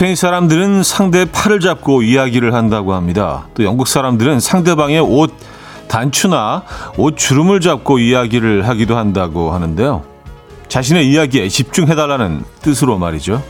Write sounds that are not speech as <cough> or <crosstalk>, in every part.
스페인 사람들은 상대의 팔을 잡고 이야기를 한다고 합니다. 또 영국 사람들은 상대방의 옷 단추나 옷 주름을 잡고 이야기를 하기도 한다고 하는데요. 자신의 이야기에 집중해달라는 뜻으로 말이죠.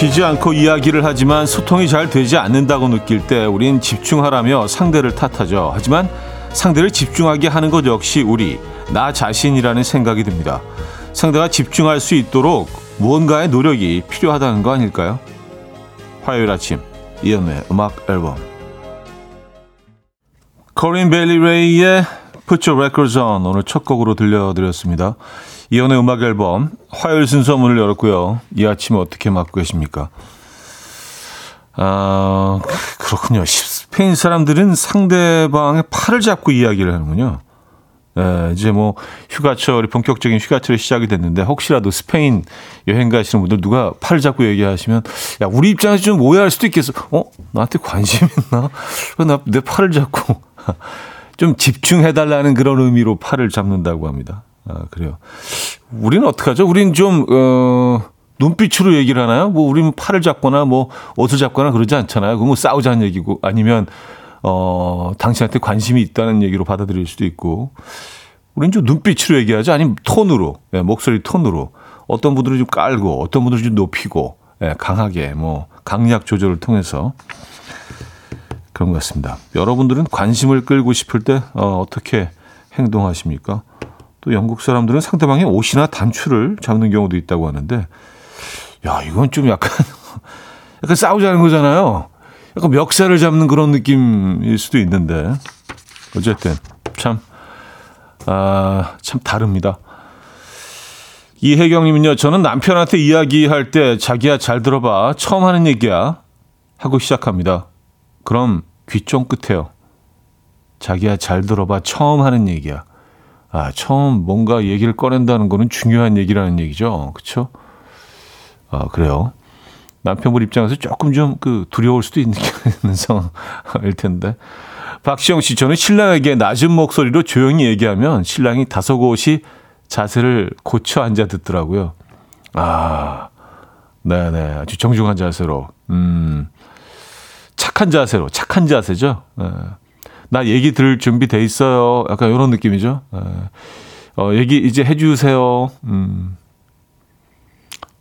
쉬지 않고 이야기를 하지만 소통이 잘 되지 않는다고 느낄 때 우린 집중하라며 상대를 탓하죠. 하지만 상대를 집중하게 하는 것 역시 우리, 나 자신이라는 생각이 듭니다. 상대가 집중할 수 있도록 무언가의 노력이 필요하다는 거 아닐까요? 화요일 아침, 이연의 음악 앨범. 코린 벨리 레이의 Put Your Records On 오늘 첫 곡으로 들려드렸습니다. 이연의 음악 앨범 화요일 순서 문을 열었고요. 이 아침 어떻게 맞고 계십니까? 아, 그렇군요. 스페인 사람들은 상대방의 팔을 잡고 이야기를 하는군요. 예, 이제 뭐 휴가철이 본격적인 휴가철이 시작이 됐는데 혹시라도 스페인 여행 가시는 분들 누가 팔을 잡고 얘기하시면 야 우리 입장에서 좀 오해할 수도 있겠어. 어 나한테 관심 있나? 왜나내 팔을 잡고 <laughs> 좀 집중해달라는 그런 의미로 팔을 잡는다고 합니다. 아, 그래요. 우리는 어떡하죠? 우리는 좀, 어, 눈빛으로 얘기를 하나요? 뭐, 우리는 팔을 잡거나 뭐, 옷을 잡거나 그러지 않잖아요. 그건 뭐 싸우자는 얘기고, 아니면, 어, 당신한테 관심이 있다는 얘기로 받아들일 수도 있고, 우리는 좀 눈빛으로 얘기하죠. 아니면 톤으로, 예, 목소리 톤으로. 어떤 분들은 좀 깔고, 어떤 분들은 좀 높이고, 예, 강하게, 뭐, 강약 조절을 통해서. 그런 것 같습니다. 여러분들은 관심을 끌고 싶을 때, 어, 어떻게 행동하십니까? 또 영국 사람들은 상대방의 옷이나 단추를 잡는 경우도 있다고 하는데, 야, 이건 좀 약간, <laughs> 약간 싸우자는 거잖아요. 약간 멱살을 잡는 그런 느낌일 수도 있는데, 어쨌든, 참, 아, 참 다릅니다. 이혜경님은요, 저는 남편한테 이야기할 때 자기야 잘 들어봐. 처음 하는 얘기야. 하고 시작합니다. 그럼 귀 쫑긋해요. 자기야 잘 들어봐. 처음 하는 얘기야. 아, 처음 뭔가 얘기를 꺼낸다는 거는 중요한 얘기라는 얘기죠. 그쵸? 아, 그래요. 남편분 입장에서 조금 좀 그 두려울 수도 있는, <laughs> 있는 상황일 텐데. 박시영 씨, 저는 신랑에게 낮은 목소리로 조용히 얘기하면 신랑이 다소곳이 자세를 고쳐 앉아 듣더라고요. 아, 네네. 아주 정중한 자세로. 음, 착한 자세로, 착한 자세죠. 네. 나 얘기 들을 준비 돼 있어요. 약간 이런 느낌이죠. 네. 어, 얘기 이제 해주세요. 음.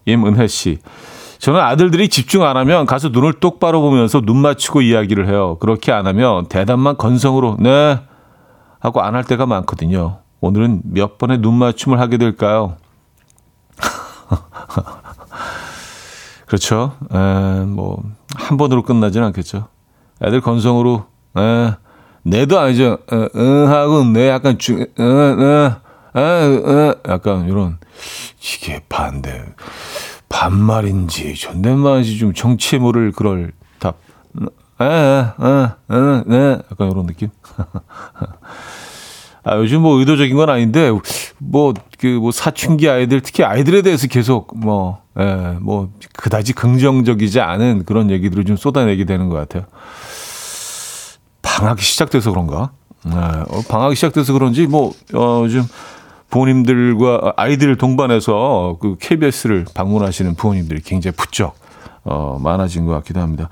임은혜 씨. 저는 아들들이 집중 안 하면 가서 눈을 똑바로 보면서 눈 맞추고 이야기를 해요. 그렇게 안 하면 대답만 건성으로 네 하고 안 할 때가 많거든요. 오늘은 몇 번의 눈 맞춤을 하게 될까요? <laughs> 그렇죠. 에, 뭐, 한 번으로 끝나진 않겠죠. 애들 건성으로, 에, 내도 아니죠. 에, 응 하고, 내 약간 중, 에, 에, 에, 에, 약간 이런, 이게 반대. 반말인지, 존댓말인지 좀 정치에 모를 그럴 답. 에, 에, 에, 에, 에, 약간 이런 느낌? <laughs> 아, 요즘 뭐 의도적인 건 아닌데, 뭐, 그, 뭐, 사춘기 아이들, 특히 아이들에 대해서 계속, 뭐, 예, 뭐, 그다지 긍정적이지 않은 그런 얘기들을 좀 쏟아내게 되는 것 같아요. 방학이 시작돼서 그런가? 예, 어, 방학이 시작돼서 그런지, 뭐, 어, 요즘 부모님들과 아이들을 동반해서 그 KBS를 방문하시는 부모님들이 굉장히 부쩍, 어, 많아진 것 같기도 합니다.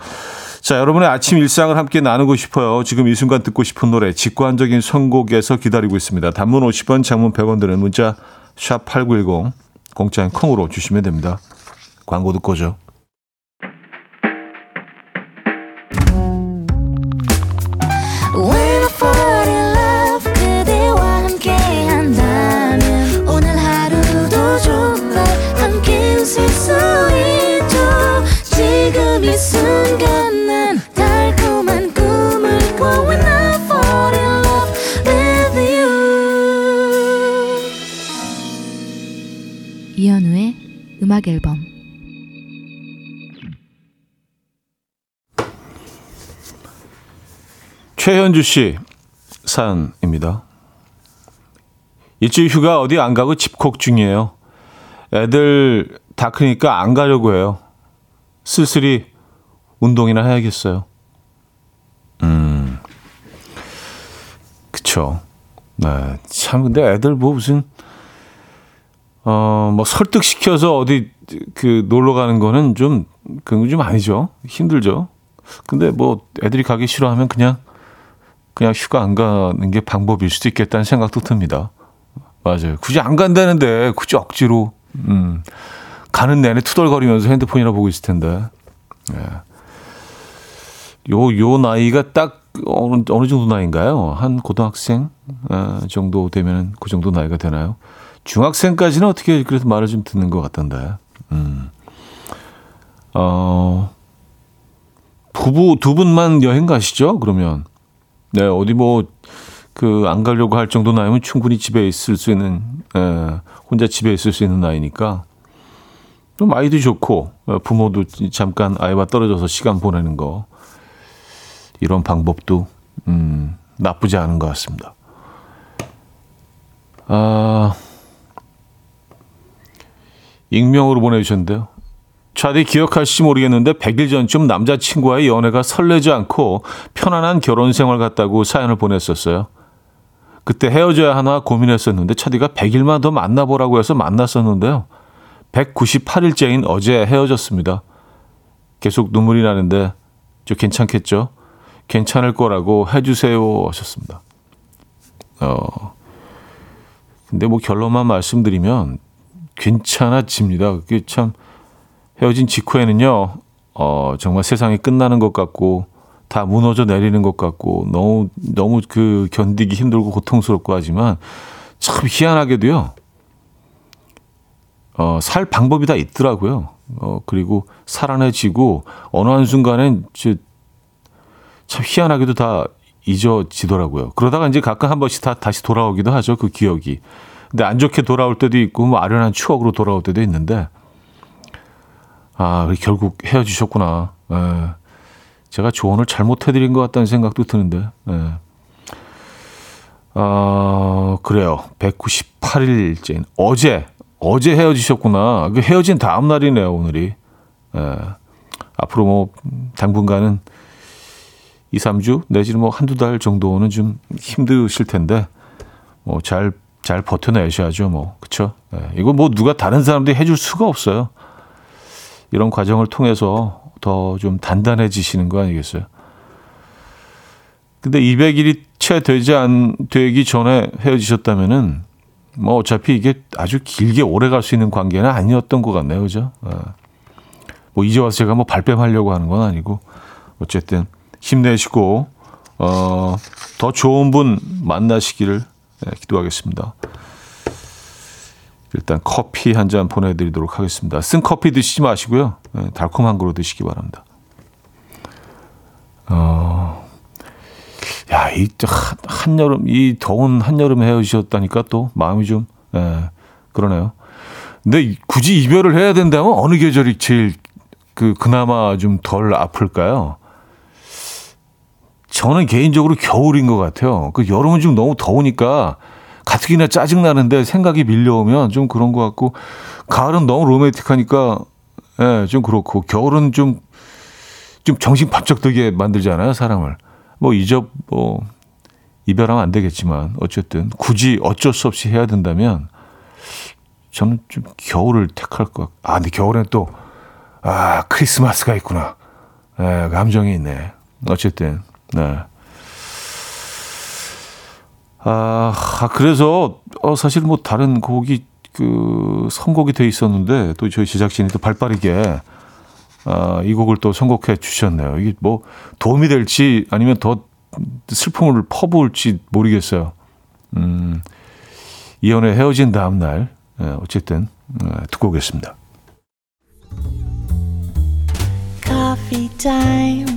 자, 여러분의 아침 일상을 함께 나누고 싶어요. 지금 이 순간 듣고 싶은 노래, 직관적인 선곡에서 기다리고 있습니다. 단문 50원, 장문 100원 드는 문자, 샵 8910, 공짜인 콩으로 주시면 됩니다. 광고 듣고 오죠. 음악 앨범 최현주 씨 사연입니다. 일주일 휴가 어디 안 가고 집콕 중이에요. 애들 다 크니까 안 가려고 해요. 쓸쓸히 운동이나 해야겠어요. 음, 그쵸. 네. 참, 근데 애들 뭐 무슨, 어, 뭐 설득시켜서 어디 그 놀러 가는 거는 좀, 그건 좀 아니죠. 힘들죠. 근데 뭐 애들이 가기 싫어하면 그냥, 그냥 휴가 안 가는 게 방법일 수도 있겠다는 생각도 듭니다. 맞아요. 굳이 안 간다는데, 굳이 억지로, 음, 가는 내내 투덜거리면서 핸드폰이나 보고 있을 텐데. 예. 요, 요 나이가 딱 어느, 어느 정도 나이인가요? 한 고등학생 어, 정도 되면 그 정도 나이가 되나요? 중학생까지는 어떻게 그래도 말을 좀 듣는 것 같던데. 음. 어, 부부 두 분만 여행 가시죠? 그러면. 네, 어디 뭐, 그, 안 가려고 할 정도 나이면 충분히 집에 있을 수 있는, 에, 혼자 집에 있을 수 있는 나이니까. 좀 아이도 좋고, 어, 부모도 잠깐 아이와 떨어져서 시간 보내는 거. 이런 방법도 음, 나쁘지 않은 것 같습니다. 아, 익명으로 보내주셨는데요. 차디 기억하실지 모르겠는데 100일 전쯤 남자친구와의 연애가 설레지 않고 편안한 결혼 생활 같다고 사연을 보냈었어요. 그때 헤어져야 하나 고민했었는데 차디가 100일만 더 만나보라고 해서 만났었는데요. 198일째인 어제 헤어졌습니다. 계속 눈물이 나는데 저 괜찮겠죠? 괜찮을 거라고 해주세요 하셨습니다. 어, 근데 뭐 결론만 말씀드리면 괜찮아집니다. 그게 참 헤어진 직후에는요, 어, 정말 세상이 끝나는 것 같고 다 무너져 내리는 것 같고 너무 너무 그 견디기 힘들고 고통스럽고 하지만 참 희한하게도요. 어, 살 방법이 다 있더라고요. 어, 그리고 살아내지고 어느 한순간엔 참 희한하게도 다 잊어지더라고요. 그러다가 이제 가끔 한 번씩 다 다시 돌아오기도 하죠. 그 기억이. 근데 안 좋게 돌아올 때도 있고 뭐 아련한 추억으로 돌아올 때도 있는데 아 결국 헤어지셨구나. 에. 예. 제가 조언을 잘못해드린 것 같다는 생각도 드는데. 에. 예. 아 그래요. 198일째 어제 어제 헤어지셨구나. 그 헤어진 다음 날이네요 오늘이. 에. 예. 앞으로 뭐 당분간은 2, 3주 내지는 뭐 한두 달 정도는 좀 힘드실 텐데 뭐 잘 잘 버텨내셔야죠, 뭐. 그쵸? 네. 이거 뭐 누가 다른 사람들이 해줄 수가 없어요. 이런 과정을 통해서 더 좀 단단해지시는 거 아니겠어요? 근데 200일이 채 되지 않, 되기 전에 헤어지셨다면은 뭐 어차피 이게 아주 길게 오래 갈 수 있는 관계는 아니었던 것 같네요. 그죠? 네. 뭐 이제 와서 제가 뭐 발뺌하려고 하는 건 아니고 어쨌든 힘내시고 어, 더 좋은 분 만나시기를 네, 기도하겠습니다. 일단 커피 한 잔 보내드리도록 하겠습니다. 쓴 커피 드시지 마시고요. 네, 달콤한 거로 드시기 바랍니다. 어, 야, 이 한여름, 이 더운 한여름에 헤어지셨다니까 또 마음이 좀, 예, 그러네요. 근데 굳이 이별을 해야 된다면 어느 계절이 제일 그, 그나마 좀 덜 아플까요? 저는 개인적으로 겨울인 것 같아요. 그 여름은 좀 너무 더우니까 가뜩이나 짜증 나는데 생각이 밀려오면 좀 그런 것 같고 가을은 너무 로맨틱하니까 예, 좀 그렇고 겨울은 좀좀 정신 바짝 들게 만들잖아요, 사람을. 뭐 이접 뭐 이별하면 안 되겠지만 어쨌든 굳이 어쩔 수 없이 해야 된다면 저는 좀 겨울을 택할 것. 아, 근데 겨울엔 또 아, 크리스마스가 있구나. 예, 감정이 있네. 어쨌든 네. 아, 아, 그래서 어, 사실 뭐 다른 곡이 그 선곡이 돼 있었는데 또 저희 제작진이 또 발빠르게 아, 이 곡을 또 선곡해 주셨네요. 이게 뭐 도움이 될지 아니면 더 슬픔을 퍼부을지 모르겠어요. 음, 이연의 헤어진 다음 날 네, 어쨌든 네, 듣고 오겠습니다. Coffee.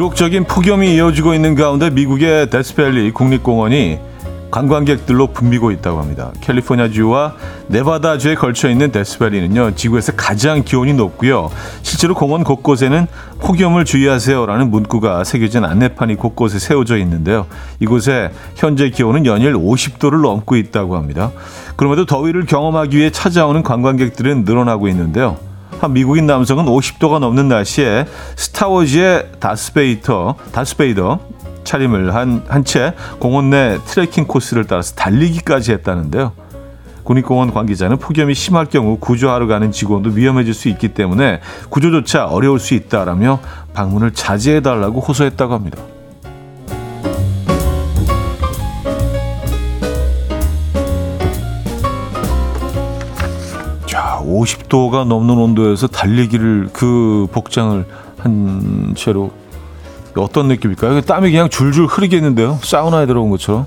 기록적인 폭염이 이어지고 있는 가운데 미국의 데스밸리 국립공원이 관광객들로 붐비고 있다고 합니다. 캘리포니아주와 네바다주에 걸쳐 있는 데스밸리는요, 지구에서 가장 기온이 높고요. 실제로 공원 곳곳에는 폭염을 주의하세요라는 문구가 새겨진 안내판이 곳곳에 세워져 있는데요. 이곳에 현재 기온은 연일 50도를 넘고 있다고 합니다. 그럼에도 더위를 경험하기 위해 찾아오는 관광객들은 늘어나고 있는데요. 한 미국인 남성은 50도가 넘는 날씨에 스타워즈의 다스베이터, 다스베이더 차림을 한 한 채 공원 내 트레킹 코스를 따라서 달리기까지 했다는데요. 국립공원 관계자는 폭염이 심할 경우 구조하러 가는 직원도 위험해질 수 있기 때문에 구조조차 어려울 수 있다라며 방문을 자제해달라고 호소했다고 합니다. 50도가 넘는 온도에서 달리기를 그 복장을 한 채로 어떤 느낌일까요? 땀이 그냥 줄줄 흐르겠는데요. 사우나에 들어온 것처럼.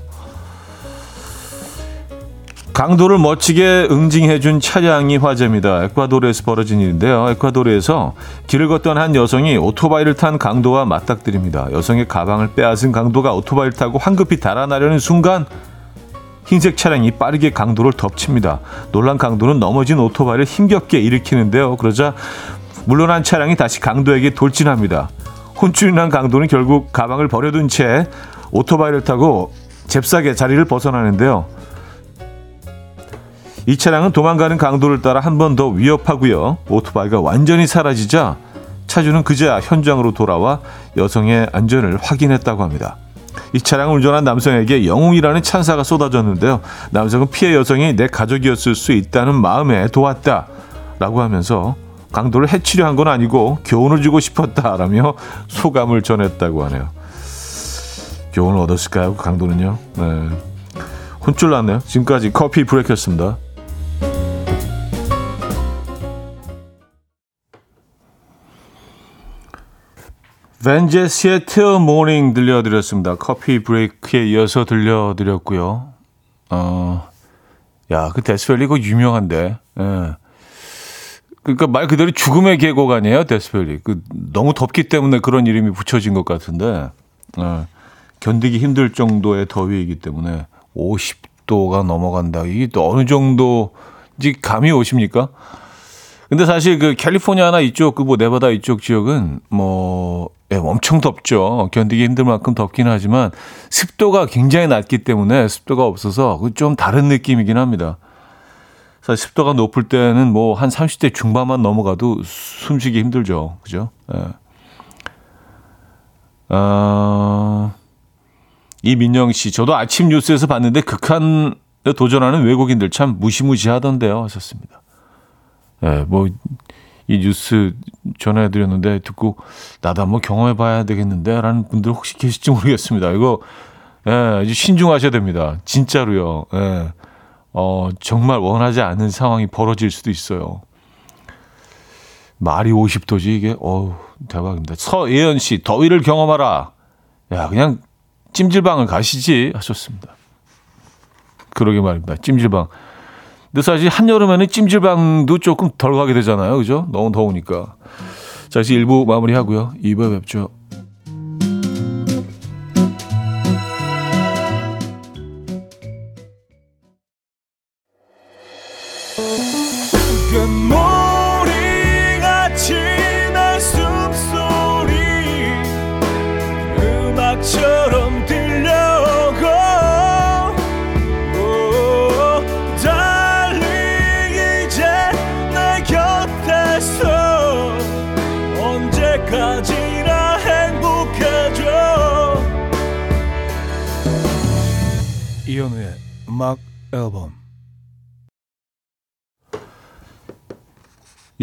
강도를 멋지게 응징해준 차량이 화제입니다. 에콰도르에서 벌어진 일인데요. 에콰도르에서 길을 걷던 한 여성이 오토바이를 탄 강도와 맞닥뜨립니다. 여성의 가방을 빼앗은 강도가 오토바이를 타고 황급히 달아나려는 순간 흰색 차량이 빠르게 강도를 덮칩니다. 놀란 강도는 넘어진 오토바이를 힘겹게 일으키는데요. 그러자 물러난 차량이 다시 강도에게 돌진합니다. 혼쭐이 난 강도는 결국 가방을 버려둔 채 오토바이를 타고 잽싸게 자리를 벗어나는데요. 이 차량은 도망가는 강도를 따라 한 번 더 위협하고요. 오토바이가 완전히 사라지자 차주는 그제야 현장으로 돌아와 여성의 안전을 확인했다고 합니다. 이 차량을 운전한 남성에게 영웅이라는 찬사가 쏟아졌는데요. 남성은 피해 여성이 내 가족이었을 수 있다는 마음에 도왔다. 라고 하면서 강도를 해치려 한 건 아니고 교훈을 주고 싶었다라며 소감을 전했다고 하네요. 교훈을 얻었을까요? 그 강도는요. 네. 혼쭐 났네요. 지금까지 커피 브레이크였습니다. 벤제스의 Till Morning 들려드렸습니다. 커피 브레이크에 이어서 들려드렸고요. 어, 야, 그 데스밸리 그 유명한데. 예. 그러니까 말 그대로 죽음의 계곡 아니에요, 데스밸리. 그 너무 덥기 때문에 그런 이름이 붙여진 것 같은데. 예. 견디기 힘들 정도의 더위이기 때문에 50도가 넘어간다. 이게 또 어느 정도인지 감이 오십니까? 근데 사실 그 캘리포니아나 이쪽 그 뭐 네바다 이쪽 지역은 뭐 예, 엄청 덥죠. 견디기 힘들 만큼 덥긴 하지만 습도가 굉장히 낮기 때문에 습도가 없어서 그좀 다른 느낌이긴 합니다. 사실 습도가 높을 때는 뭐 한 30대 중반만 넘어가도 숨쉬기 힘들죠. 그죠? 예. 어, 이민영 씨, 저도 아침 뉴스에서 봤는데 극한에 도전하는 외국인들 참 무시무시하던데요. 하셨습니다. 예, 뭐, 이 뉴스 전해드렸는데 듣고 나도 한번 경험해 봐야 되겠는데 라는 분들 혹시 계실지 모르겠습니다. 이거, 예, 신중하셔야 됩니다. 진짜로요. 예. 어, 정말 원하지 않는 상황이 벌어질 수도 있어요. 말이 50도지 이게 어우 대박입니다. 서예연 씨 더위를 경험하라. 야 그냥 찜질방을 가시지 하셨습니다. 그러게 말입니다. 찜질방. 근데 사실 한여름에는 찜질방도 조금 덜 가게 되잖아요. 그죠? 너무 더우니까. 자, 이제 1부 마무리하고요. 2부에 뵙죠.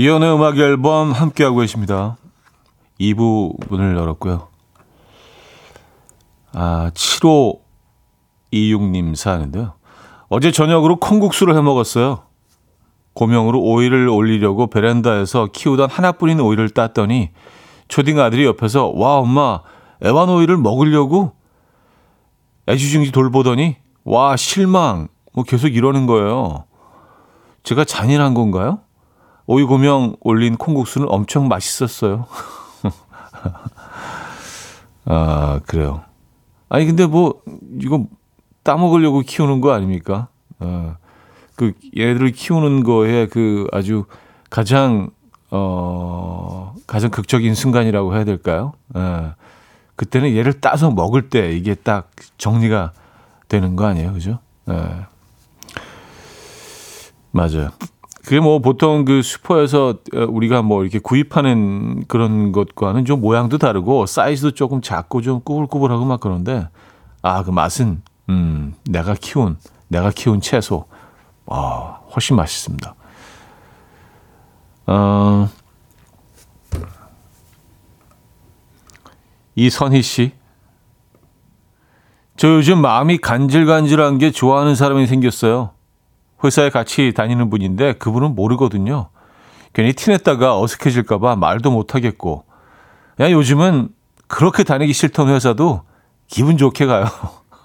이현우의 음악 앨범 함께하고 계십니다. 2부 문을 열었고요. 아, 7526님 사는데요. 어제 저녁으로 콩국수를 해 먹었어요. 고명으로 오이를 올리려고 베란다에서 키우던 하나뿐인 오이를 땄더니 초딩 아들이 옆에서 와 엄마 애완 오이를 먹으려고 애지중지 돌보더니 와, 실망. 뭐 계속 이러는 거예요. 제가 잔인한 건가요? 오이 고명 올린 콩국수는 엄청 맛있었어요. <laughs> 아, 그래요. 아니, 근데 뭐, 이거 따먹으려고 키우는 거 아닙니까? 어, 그, 얘들을 키우는 거에 그 아주 가장, 어, 가장 극적인 순간이라고 해야 될까요? 예. 그때는 얘를 따서 먹을 때 이게 딱 정리가 되는 거 아니에요? 그죠? 예. 맞아요. 그게 뭐 보통 그 슈퍼에서 우리가 뭐 이렇게 구입하는 그런 것과는 좀 모양도 다르고 사이즈도 조금 작고 좀 꾸불꾸불하고 막 그런데 아, 그 맛은 음, 내가 키운 내가 키운 채소 아, 훨씬 맛있습니다. 어, 이선희 씨. 저 요즘 마음이 간질간질한 게 좋아하는 사람이 생겼어요. 회사에 같이 다니는 분인데 그분은 모르거든요. 괜히 티냈다가 어색해질까봐 말도 못하겠고. 야, 요즘은 그렇게 다니기 싫던 회사도 기분 좋게 가요.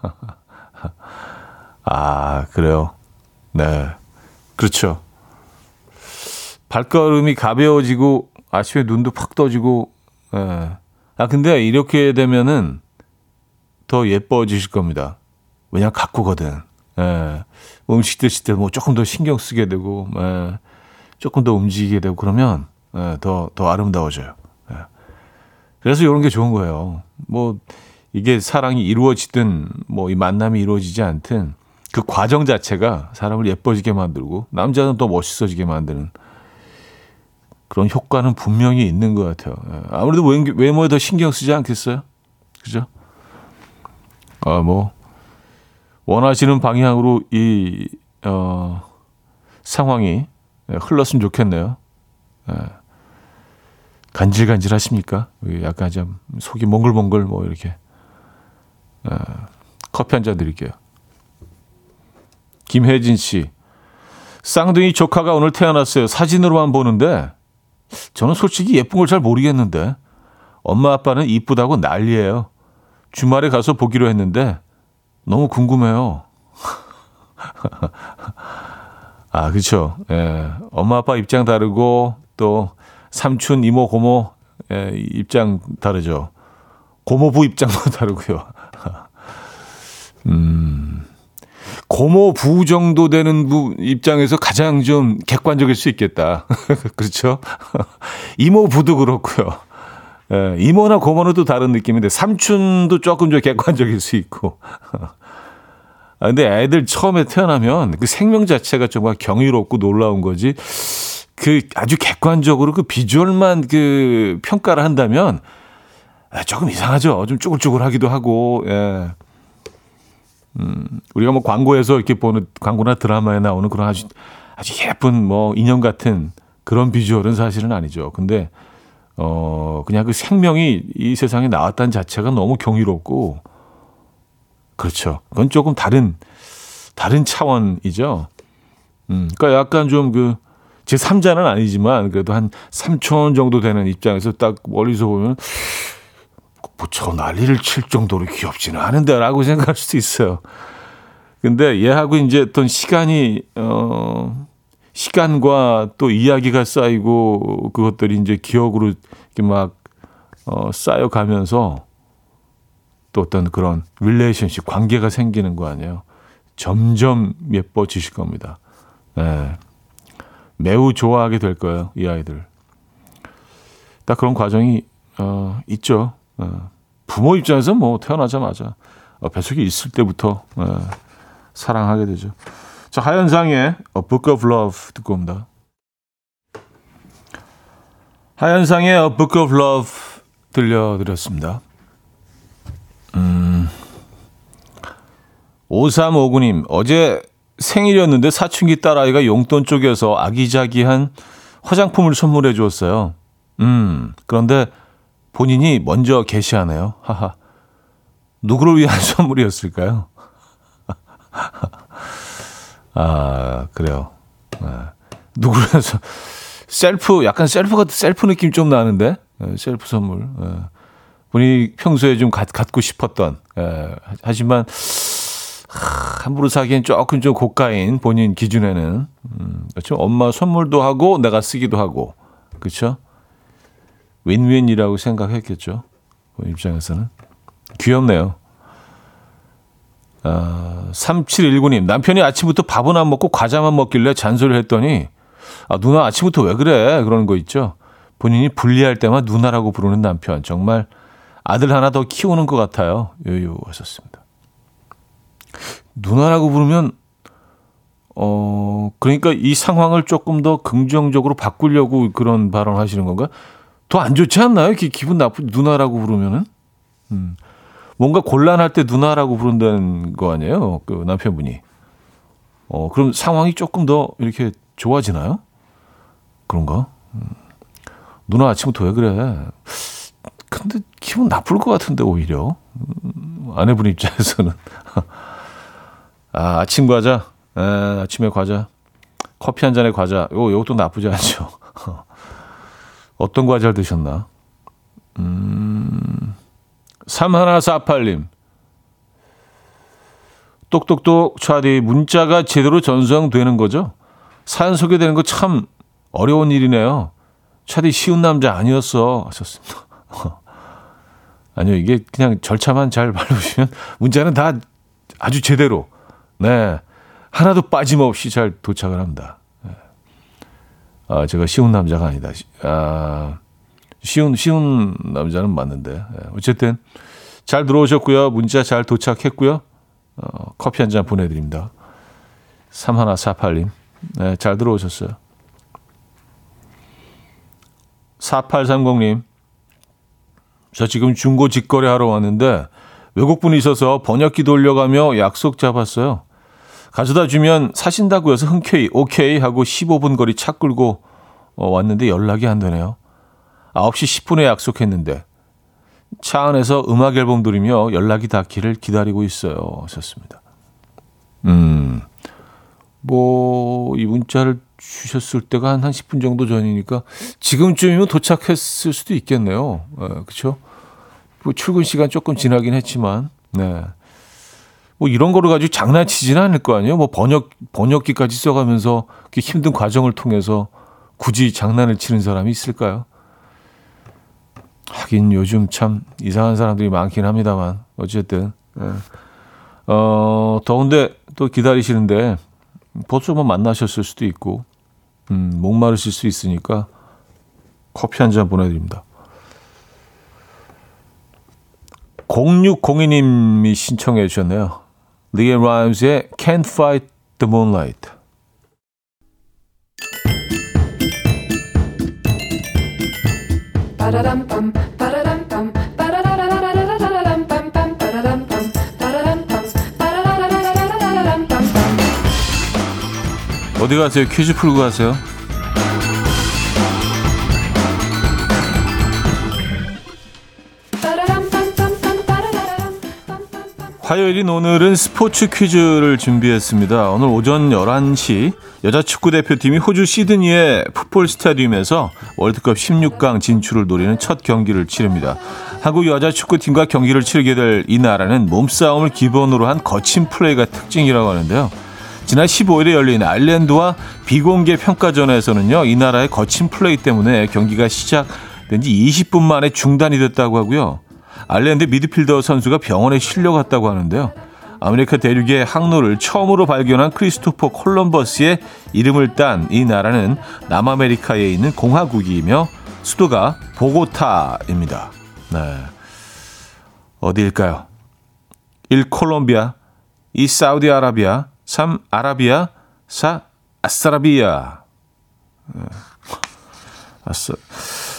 <laughs> 아, 그래요. 네. 그렇죠. 발걸음이 가벼워지고 아침에 눈도 팍 떠지고, 예. 아, 근데 이렇게 되면은 더 예뻐지실 겁니다. 왜냐, 가꾸거든. 예. 음식 드실 때 뭐 조금 더 신경 쓰게 되고, 예. 조금 더 움직이게 되고 그러면 예. 더, 더 아름다워져요. 예. 그래서 이런 게 좋은 거예요. 뭐, 이게 사랑이 이루어지든 뭐 이 만남이 이루어지지 않든 그 과정 자체가 사람을 예뻐지게 만들고 남자는 더 멋있어지게 만드는 그런 효과는 분명히 있는 것 같아요. 예. 아무래도 외모에 더 신경 쓰지 않겠어요? 그죠? 아, 뭐, 원하시는 방향으로 이, 어, 상황이 흘렀으면 좋겠네요. 예. 간질간질 하십니까? 약간 좀 속이 몽글몽글 뭐 이렇게. 예. 커피 한 잔 드릴게요. 김혜진 씨. 쌍둥이 조카가 오늘 태어났어요. 사진으로만 보는데 저는 솔직히 예쁜 걸 잘 모르겠는데 엄마 아빠는 이쁘다고 난리예요. 주말에 가서 보기로 했는데 너무 궁금해요. <laughs> 아, 그렇죠. 예. 엄마 아빠 입장 다르고 또 삼촌, 이모, 고모 예, 입장 다르죠. 고모부 입장도 <laughs> 다르고요. <laughs> 음. 고모 부 정도 되는 부 입장에서 가장 좀 객관적일 수 있겠다. 그렇죠? 이모 부도 그렇고요. 예, 이모나 고모는 또 다른 느낌인데 삼촌도 조금 좀 객관적일 수 있고. <laughs> 아, 근데 애들 처음에 태어나면 그 생명 자체가 정말 경이롭고 놀라운 거지. 그 아주 객관적으로 그 비주얼만 그 평가를 한다면 아, 조금 이상하죠. 좀 쭈글쭈글하기도 하고. 예. 음, 우리가 뭐 광고에서 이렇게 보는 광고나 드라마에 나오는 그런 아주 아주 예쁜 뭐 인형 같은 그런 비주얼은 사실은 아니죠. 근데 어 그냥 그 생명이 이 세상에 나왔다는 자체가 너무 경이롭고 그렇죠. 그건 조금 다른 다른 차원이죠. 음, 그러니까 약간 좀 그 제 3자는 아니지만 그래도 한 3천 정도 되는 입장에서 딱 멀리서 보면 뭐 저 난리를 칠 정도로 귀엽지는 않은데 라고 <laughs> 생각할 수도 있어요. 근데 얘하고 이제 어떤 시간이 어 시간과 또 이야기가 쌓이고 그것들이 이제 기억으로 이렇게 막 어, 쌓여가면서 또 어떤 그런 릴레이션십 관계가 생기는 거 아니에요. 점점 예뻐지실 겁니다. 네. 매우 좋아하게 될 거예요, 이 아이들. 딱 그런 과정이 어, 있죠. 어, 부모 입장에서 뭐 태어나자마자 어, 뱃속에 있을 때부터 어, 사랑하게 되죠. 자, 하현상의 A Book of Love 듣고 옵니다. 하현상의 A Book of Love 들려드렸습니다. 음, 5359님, 어제 생일이었는데 사춘기 딸아이가 용돈 쪽에서 아기자기한 화장품을 선물해 주었어요. 음, 그런데 본인이 먼저 개시하네요. 하하. 누구를 위한 <laughs> 선물이었을까요? <laughs> 아, 그래요. 네. 누구를 위해서 <laughs> 셀프 약간 셀프 같은 셀프 느낌 좀 나는데 네, 셀프 선물. 네. 본인이 평소에 좀 갖, 갖고 싶었던 네. 하지만 하, 함부로 사기엔 조금 좀 고가인 본인 기준에는 음, 그렇죠. 엄마 선물도 하고 내가 쓰기도 하고 그렇죠. 윈윈이라고 생각했겠죠. 그 입장에서는. 귀엽네요. 아, 3719님, 남편이 아침부터 밥은 안 먹고 과자만 먹길래 잔소리를 했더니, 아, 누나 아침부터 왜 그래? 그러는 거 있죠. 본인이 불리할 때만 누나라고 부르는 남편. 정말 아들 하나 더 키우는 것 같아요. 요요 하셨습니다. 누나라고 부르면, 어, 그러니까 이 상황을 조금 더 긍정적으로 바꾸려고 그런 발언 하시는 건가? 더 안 좋지 않나요? 기, 기분 나쁜 누나라고 부르면은? 음. 뭔가 곤란할 때 누나라고 부른다는 거 아니에요? 그 남편분이. 어, 그럼 상황이 조금 더 이렇게 좋아지나요? 그런가? 음. 누나 아침부터 왜 그래? 근데 기분 나쁠 것 같은데, 오히려. 음, 아내분 입장에서는. <laughs> 아, 아침 과자. 에, 아침에 과자. 커피 한 잔에 과자. 요, 요것도 나쁘지 않죠. <laughs> 어떤 과자를 드셨나? 음. 3148님. 똑똑똑 차디 문자가 제대로 전송되는 거죠? 사연 소개되는 거 참 어려운 일이네요. 차디 쉬운 남자 아니었어 하셨습니다. <laughs> 아니요 이게 그냥 절차만 잘 밟으시면 문자는 다 아주 제대로 네 하나도 빠짐없이 잘 도착을 합니다. 네. 아 제가 쉬운 남자가 아니다. 아 쉬운 쉬운 남자는 맞는데 예, 어쨌든 잘 들어오셨고요. 문자 잘 도착했고요. 어, 커피 한 잔 보내드립니다. 3148님 네, 잘 들어오셨어요. 4830님 저 지금 중고 직거래 하러 왔는데 외국분이 있어서 번역기 돌려가며 약속 잡았어요. 가져다 주면 사신다고 해서 흔쾌히 오케이 하고 15분 거리 차 끌고 어, 왔는데 연락이 안 되네요. 9시 10분에 약속했는데 차 안에서 음악 앨범 들으며 연락이 닿기를 기다리고 있어요. 하셨습니다. 음, 뭐, 이 문자를 주셨을 때가 한, 한 10분 정도 전이니까 지금쯤이면 도착했을 수도 있겠네요. 네, 그쵸? 뭐 출근 시간 조금 지나긴 했지만, 네. 뭐 이런 거를 가지고 장난치지는 않을 거 아니에요? 뭐 번역, 번역기까지 써가면서 그 힘든 과정을 통해서 굳이 장난을 치는 사람이 있을까요? 하긴 요즘 참 이상한 사람들이 많긴 합니다만 어쨌든 예. 어 더운데 또 기다리시는데 벌써 뭐 만나셨을 수도 있고 음, 목마르실 수 있으니까 커피 한 잔 보내드립니다. 0602님이 신청해 주셨네요. 리에 라임스의 Can't Fight the Moonlight. 어디 가세요? 퀴즈 풀고 가세요. 화요일인 오늘은 스포츠 퀴즈를 준비했습니다. 오늘 오전 11시 여자 축구 대표팀이 호주 시드니의 풋볼 스타디움에서 월드컵 16강 진출을 노리는 첫 경기를 치릅니다. 한국 여자 축구팀과 경기를 치르게 될 이 나라는 몸싸움을 기본으로 한 거친 플레이가 특징이라고 하는데요. 지난 15일에 열린 아일랜드와 비공개 평가전에서는요, 이 나라의 거친 플레이 때문에 경기가 시작된 지 20분 만에 중단이 됐다고 하고요. 아일랜드 미드필더 선수가 병원에 실려갔다고 하는데요. 아메리카 대륙의 항로를 처음으로 발견한 크리스토퍼 콜럼버스의 이름을 딴 이 나라는 남아메리카에 있는 공화국이며 수도가 보고타입니다. 네. 어디일까요? 1. 콜롬비아 2. 사우디아라비아 3. 아라비아 4. 아싸라비아 네. 아싸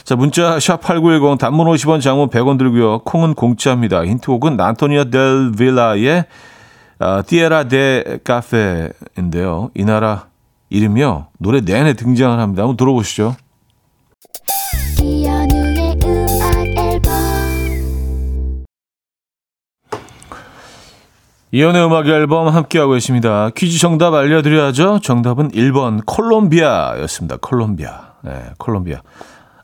자, 문자 샵8910 단문 50원 장문 100원 들고요. 콩은 공짜입니다. 힌트곡은 안토니아 델 빌라의 아, 티에라 데 카페인데요. 이 나라 이름이요. 노래 내내 등장을 합니다. 한번 들어보시죠. 이연의 음악 앨범 함께하고 계십니다. 퀴즈 정답 알려드려야죠. 정답은 1번 콜롬비아였습니다. 콜롬비아. 네, 콜롬비아.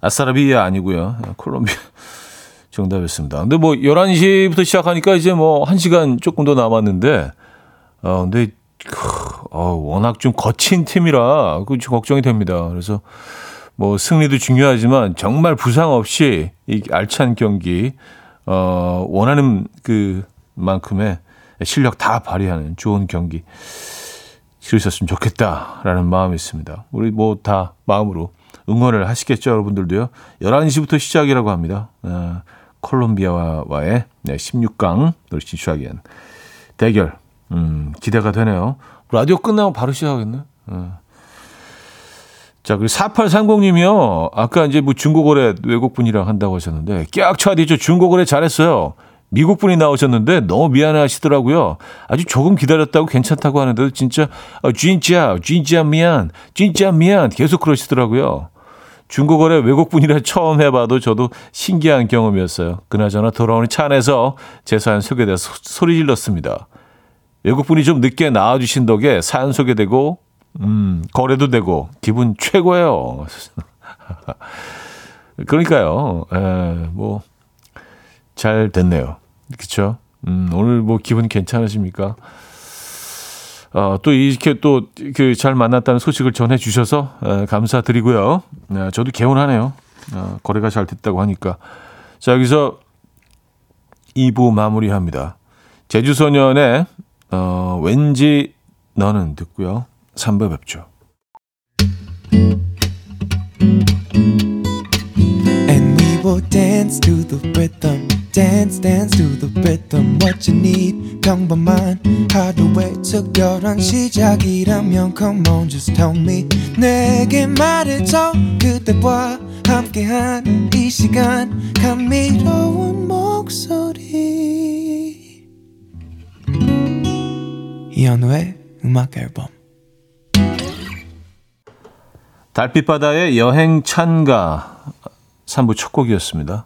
아사라비아 아니고요. 콜롬비아 <laughs> 정답이었습니다. 근데 뭐 11시부터 시작하니까 이제 뭐 1시간 조금 더 남았는데 어 근데 어, 워낙 좀 거친 팀이라 그 걱정이 됩니다. 그래서 뭐 승리도 중요하지만 정말 부상 없이 이 알찬 경기 어, 원하는 그 만큼의 실력 다 발휘하는 좋은 경기 치르셨으면 좋겠다라는 마음이 있습니다. 우리 뭐 다 마음으로 응원을 하시겠죠, 여러분들도요. 11시부터 시작이라고 합니다. 어, 콜롬비아와의 네, 16강 널 진출하기 위한 대결. 음, 기대가 되네요. 라디오 끝나고 바로 시작하겠네. 어. 자, 그리고 4830님이요. 아까 이제 뭐 중고거래 외국분이랑 한다고 하셨는데, 깍 차디죠. 중고거래 잘했어요. 미국분이 나오셨는데 너무 미안해 하시더라고요. 아주 조금 기다렸다고 괜찮다고 하는데도 진짜, 어, 진짜, 진짜 미안, 진짜 미안. 계속 그러시더라고요. 중고거래 외국분이라 처음 해봐도 저도 신기한 경험이었어요. 그나저나 돌아오는 차 안에서 제 사연 소개돼서 소리 질렀습니다. 외국분이 좀 늦게 나와주신 덕에 사연 소개되고 음, 거래도 되고 기분 최고예요. <laughs> 그러니까요. 에, 뭐, 잘 됐네요. 그쵸? 음, 오늘 뭐 기분 괜찮으십니까? 어, 또 이렇게 또 그 잘 만났다는 소식을 전해 주셔서 에, 감사드리고요. 에, 저도 개운하네요. 어, 거래가 잘 됐다고 하니까. 자, 여기서 2부 마무리합니다. 제주소년의 어, 왠지 너는 듣고요. 3부 뵙죠. Will dance to the rhythm. Dance dance to the rhythm what you need. 평범한 하루의 특별한 시작이라면 come on just tell me. 내게 말해줘 그대와 함께한 이 시간. 감미로운 목소리. 이현우의 음악 앨범. 달빛바다의 여행 찬가 3부 첫 곡이었습니다.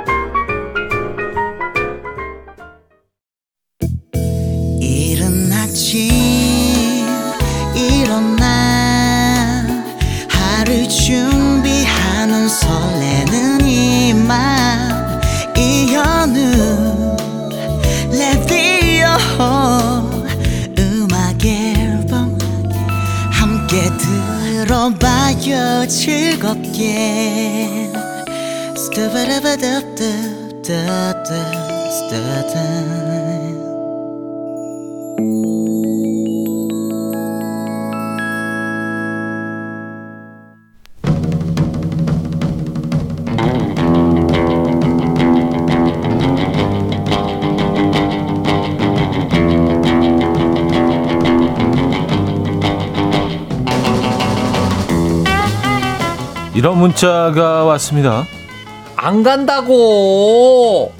들어봐요 즐겁게. 스타바라바다다다다다 이런 문자가 왔습니다. 안 간다고!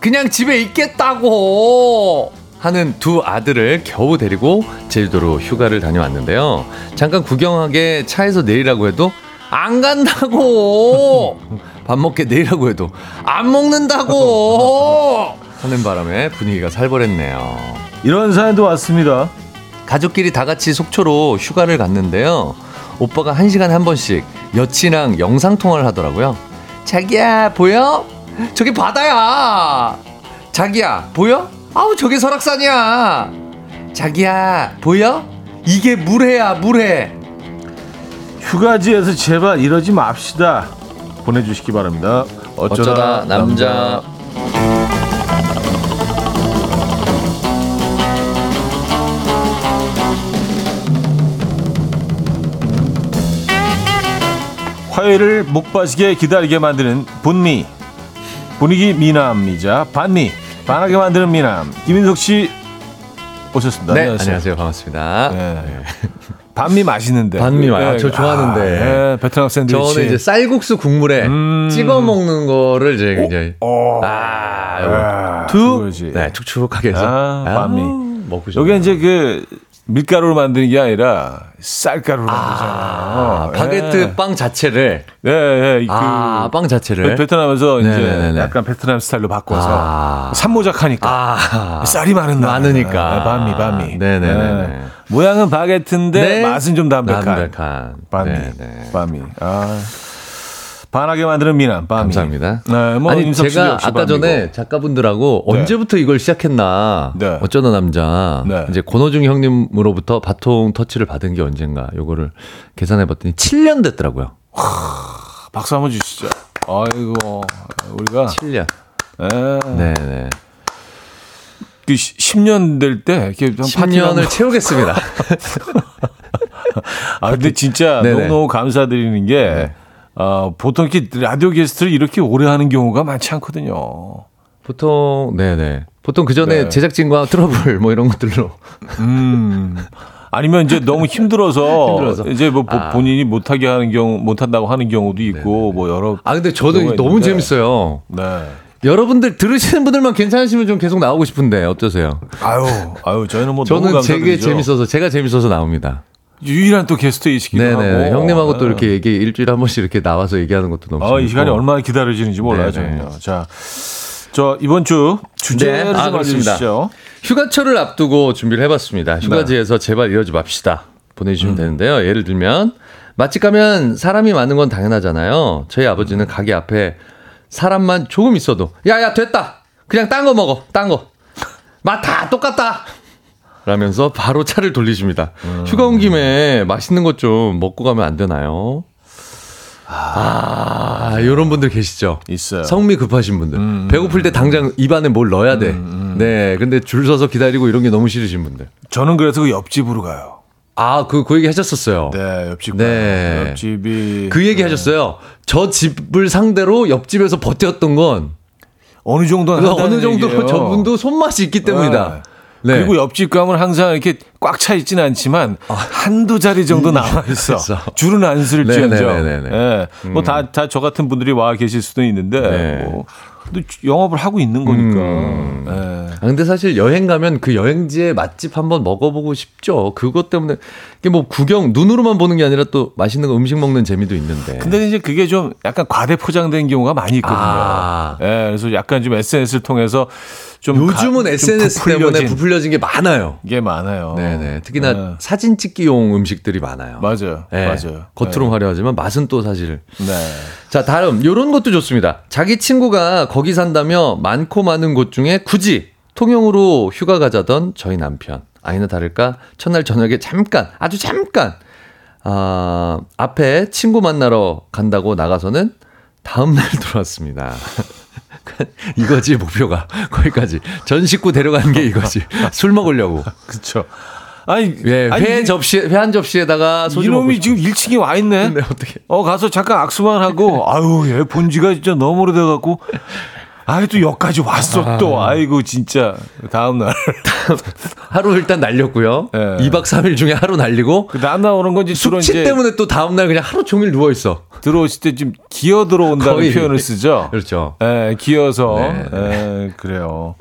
그냥 집에 있겠다고! 하는 두 아들을 겨우 데리고 제주도로 휴가를 다녀왔는데요. 잠깐 구경하게 차에서 내리라고 해도 안 간다고! <laughs> 밥 먹게 내리라고 해도 안 먹는다고! <laughs> 하는 바람에 분위기가 살벌했네요. 이런 사연도 왔습니다. 가족끼리 다 같이 속초로 휴가를 갔는데요. 오빠가 한 시간에 한 번씩 여친이랑 영상통화를 하더라고요. 자기야, 보여? 저기 바다야! 자기야, 보여? 아우, 저게 설악산이야! 자기야, 보여? 이게 물해야, 물해! 휴가지에서 제발 이러지 맙시다. 보내주시기 바랍니다. 어쩌다 남자. 화요일을 목 빠지게 기다리게 만드는 분미 분위기 미남이자 반미 반하게 만드는 미남 김인석 씨 오셨습니다. 네, 안녕하세요. 반갑습니다. 네. 반미 맛있는데. 반미 맛- 아, 저 좋아하는데. 네, 베트남 샌드위치. 저는 이제 쌀국수 국물에 음. 찍어 먹는 거를 이제 굉장히 어. 아, 아, 툭, 그거지. 네, 축축하게 해서 아, 반미. 먹고 싶어요. 여기 이제 그 밀가루로 만드는 게 아니라 쌀가루로 만들잖아요. 아, 바게트 네. 빵 자체를 네, 네, 그 아, 빵 자체를 베- 베트남에서 이제 네네네네. 약간 베트남 스타일로 바꿔서 아. 산모작하니까 아, 쌀이 많은 나라. 많으니까. 네, 반미, 반미. 네네네네. 네. 모양은 바게트인데 네. 맛은 좀 담백한. 담백한. 네네. 반미. 아. 반하게 만드는 미남, 반미. 감사합니다. 네, 뭐 아니 제가 아까 반미고. 전에 작가분들하고 네. 언제부터 이걸 시작했나 네. 어쩌다 남자 네. 이제 권호중 형님으로부터 바통 터치를 받은 게 언젠가 요거를 계산해봤더니 7년 됐더라고요. 박수 한번 주시죠. 아이고, 우리가 7년. 예, 네네. 그 10년 될 때 이렇게 한 파티를 10년을 한번- 채우겠습니다. <laughs> 아 근데 진짜 네네. <laughs> 네. 너무너무 감사드리는 게 어, 보통 이렇게 라디오 게스트를 이렇게 오래 하는 경우가 많지 않거든요. 보통 네네. 보통 그 전에 네. 제작진과 트러블 뭐 이런 것들로 음. 아니면 이제 너무 힘들어서, <laughs> 힘들어서. 이제 뭐 보- 아. 본인이 못하게 하는 경우 못한다고 하는 경우도 있고 뭐 여러 아 근데 저도 너무 있는데. 재밌어요. 네. 여러분들 들으시는 분들만 괜찮으시면 좀 계속 나오고 싶은데 어떠세요? 아유 아유 저희는 뭐 너무 저는 감사드리죠. 되게 재밌어서 제가 재밌어서 나옵니다. 유일한 또 게스트이시기도 네네. 하고 형님하고 또 네. 이렇게 얘기 일주일에 한 번씩 이렇게 나와서 얘기하는 것도 너무 아, 이 재밌고. 시간이 얼마나 기다려지는지 몰라요. 저는요. 자, 저 이번 주 주제를 네. 아. 알려주시죠. 휴가철을 앞두고 준비를 해봤습니다. 휴가지에서 제발 이러지 맙시다. 보내주시면 되는데요. 예를 들면 맛집 가면 사람이 많은 건 당연하잖아요. 저희 아버지는 가게 앞에 사람만 조금 있어도 야야 됐다. 그냥 딴 거 먹어. 딴 거. 맛 다 똑같다. 라면서 바로 차를 돌리십니다. 휴가 온 김에 맛있는 것 좀 먹고 가면 안 되나요? 아, 이런 분들 계시죠? 있어요. 성미 급하신 분들. 음, 배고플 때 당장 입안에 뭘 넣어야 돼. 네. 근데 줄 서서 기다리고 이런 게 너무 싫으신 분들. 저는 그래서 그 옆집으로 가요. 아, 그, 그 얘기 하셨었어요. 네, 옆집. 네. 옆집이 그 얘기 하셨어요. 저 집을 상대로 옆집에서 버텼던 건 어느 정도는 어느 정도 얘기예요. 저분도 손맛이 있기 때문이다. 네. 그리고 옆집 가면 항상 이렇게 꽉 차 있지는 않지만 한두 자리 정도 남아 <laughs> 있어. 줄은 안 쓸지언정. 네네네네네. 예. 뭐다 다 저 같은 분들이 와 계실 수도 있는데 네. 뭐 근데 영업을 하고 있는 거니까. 음. 예. 아, 근데 사실 여행 가면 그 여행지의 맛집 한번 먹어보고 싶죠. 그것 때문에 이게 뭐 구경 눈으로만 보는 게 아니라 또 맛있는 거 음식 먹는 재미도 있는데. 근데 이제 그게 좀 약간 과대 포장된 경우가 많이 있거든요. 아. 예, 그래서 약간 좀 SNS를 통해서 좀 요즘은 가- 좀 SNS 때문에 부풀려진 부풀려진 게 많아요. 게 많아요. 네네. 특히나 네. 사진 찍기용 음식들이 많아요. 맞아요. 네. 맞아요. 겉으로 화려하지만 맛은 또 사실. 네. 자, 다음. 요런 것도 좋습니다. 자기 친구가 거기 산다며 많고 많은 곳 중에 굳이 통영으로 휴가 가자던 저희 남편. 아니나 다를까 첫날 저녁에 잠깐, 아주 잠깐, 아, 앞에 친구 만나러 간다고 나가서는 다음날 <laughs> 돌아왔습니다. <laughs> 이거지, 목표가. <laughs> 거기까지. 전 식구 데려가는 게 이거지. 술 먹으려고. <laughs> 그렇죠. 아니, 예, 아니, 회 접시, 회 한 접시에다가 소주 이놈이 싶- 지금 1층에 와 있네. 네, 어떻게. 어 가서 잠깐 악수만 하고 아유 얘 본지가 진짜 너무 오래돼 갖고 아이 또 여기까지 왔어 또 아이고 진짜 다음 날 <laughs> 하루 일단 날렸고요. 예. 2박 3일 중에 하루 날리고 그 다음 날 오는 건지 숙취 때문에 또 다음 날 그냥 하루 종일 누워 있어. 들어오실 때좀 기어 들어온다는 거의. 표현을 쓰죠. <laughs> 그렇죠. 예, 기어서 네, 예, 그래요.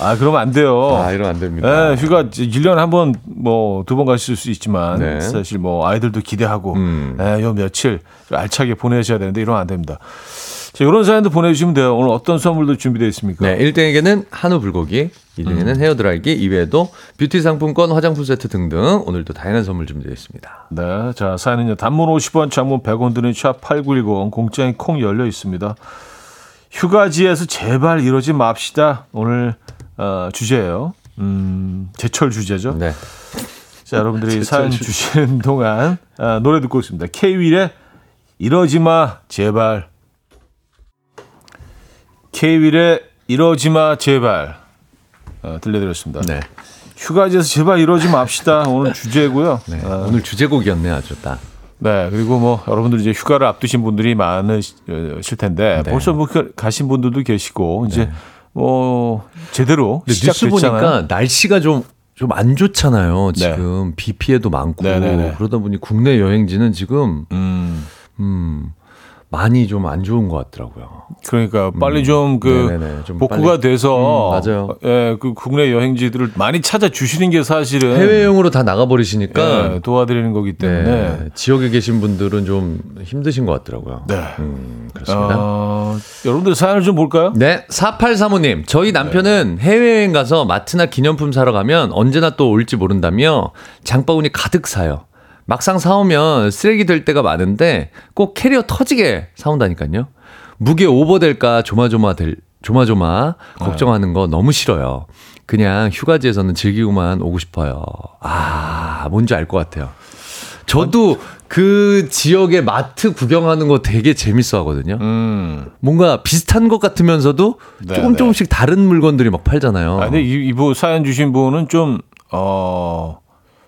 아 그러면 안 돼요. 아, 이러면 안 됩니다. 예, 휴가 1년에 한 번 뭐 두 번 가실 수 있지만 네. 사실 뭐 아이들도 기대하고 음. 예, 요 며칠 좀 알차게 보내셔야 되는데 이러면 안 됩니다. 자, 이런 사연도 보내주시면 돼요. 오늘 어떤 선물도 준비되어 있습니까? 네, 1등에게는 한우 불고기, 2등에는 음. 헤어드라이기, 이외에도 뷰티 상품권, 화장품 세트 등등 오늘도 다양한 선물 준비되어 있습니다. 네, 자 사연은요. 단문 50원, 장문 100원 드는 샵 8910 공짜인 콩 열려 있습니다. 휴가지에서 제발 이러지 맙시다. 오늘 어, 주제예요. 음, 제철 주제죠. 네. 자, 여러분들이 사연. 주시는 동안 아, 노래 듣고 있습니다. K-윌의 이러지 마 제발. 케이윌의 이러지마 제발 어, 들려드렸습니다. 네. 휴가지에서 제발 이러지 맙시다. 오늘 주제고요. 네. 어, 오늘 주제곡이었네 아주 딱. 네, 그리고 뭐 여러분들 이제 휴가를 앞두신 분들이 많으실 텐데 네. 벌써 뭐 그- 가신 분들도 계시고 이제 뭐 제대로 뉴스. 보니까 날씨가 좀 좀 안 좋잖아요. 네. 지금 비 피해도 많고 네네네. 그러다 보니 국내 여행지는 지금 음, 음 많이 좀 안 좋은 것 같더라고요. 그러니까 빨리 좀그 음. 네네네, 좀 복구가 빨리. 돼서 음, 맞아요. 예, 그 국내 여행지들을 많이 찾아 주시는 게 사실은 해외여행으로 다 나가 버리시니까 예, 도와드리는 거기 때문에 네, 지역에 계신 분들은 좀 힘드신 것 같더라고요. 네. 음, 그렇습니다. 어, 여러분들 사연을 좀 볼까요? 네, 4835 님. 저희 남편은 해외여행 가서 마트나 기념품 사러 가면 언제나 또 올지 모른다며 장바구니 가득 사요. 막상 사오면 쓰레기 될 때가 많은데 꼭 캐리어 터지게 사온다니까요. 무게 오버될까 조마조마 될, 조마조마 걱정하는 거 너무 싫어요. 그냥 휴가지에서는 즐기고만 오고 싶어요. 아, 뭔지 알 것 같아요. 저도 그 지역의 마트 구경하는 거 되게 재밌어 하거든요. 음. 뭔가 비슷한 것 같으면서도 네, 조금 네. 조금씩 다른 물건들이 막 팔잖아요. 아, 근데 이, 이분 사연 주신 분은 좀, 어,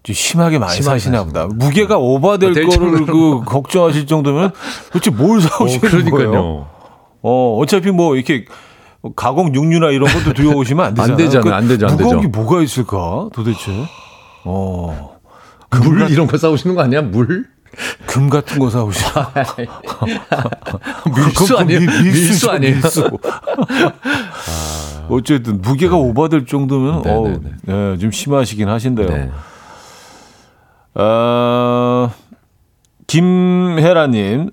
좀 심하게 많이 심하게 사시나 보다. 무게가 오버될 될 거를. 그 걱정하실 정도면 도대체 뭘 어, 사오시는 거예요? 어, 어차피 뭐 이렇게 가공 육류나 이런 것도 들여오시면 안 되잖아요. 안 되잖아요. 안 되죠, 안 무거운 되죠. 게 뭐가 있을까 도대체? 어, 물 이런 거 싸우시는 거 아니야? 물? 금 같은 거 사오시고. <laughs> 밀수 아니에요? 밀- 밀수죠, 밀수 아니에요? 밀수. 어쨌든 무게가 오버될 정도면 네, 어, 네, 네, 좀 심하시긴 하신데요. 네. 어, 김혜라님,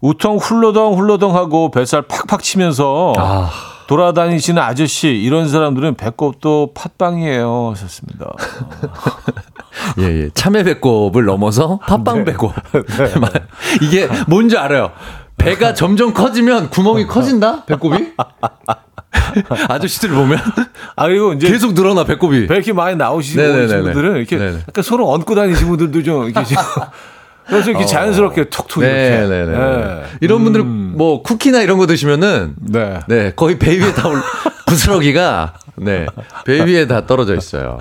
우통 훌러덩 훌러덩 하고 뱃살 팍팍 치면서 아, 돌아다니시는 아저씨 이런 사람들은 배꼽도 팥빵이에요 하셨습니다. <laughs> 예, 예. 참외 배꼽을 넘어서 팥빵 네. 배꼽. <laughs> 이게 뭔지 알아요. 배가 점점 커지면 구멍이 <laughs> 커진다? 배꼽이? <laughs> 아저씨들 보면 아 그리고 이제 계속 늘어나 배꼽이. 배 이렇게 많이. 계신 분들은 이렇게 네네. 약간 서로 얹고 다니시는 분들도 좀 이렇게 지금 <laughs> 그래서 이렇게 자연스럽게 톡톡 이렇게. 어. 네네네. 네. 이런 분들 음, 뭐 쿠키나 이런 거 드시면은 네. 네, 거의 배 위에 다 올, <laughs> 부스러기가, 네, 배 위에 다 떨어져 있어요.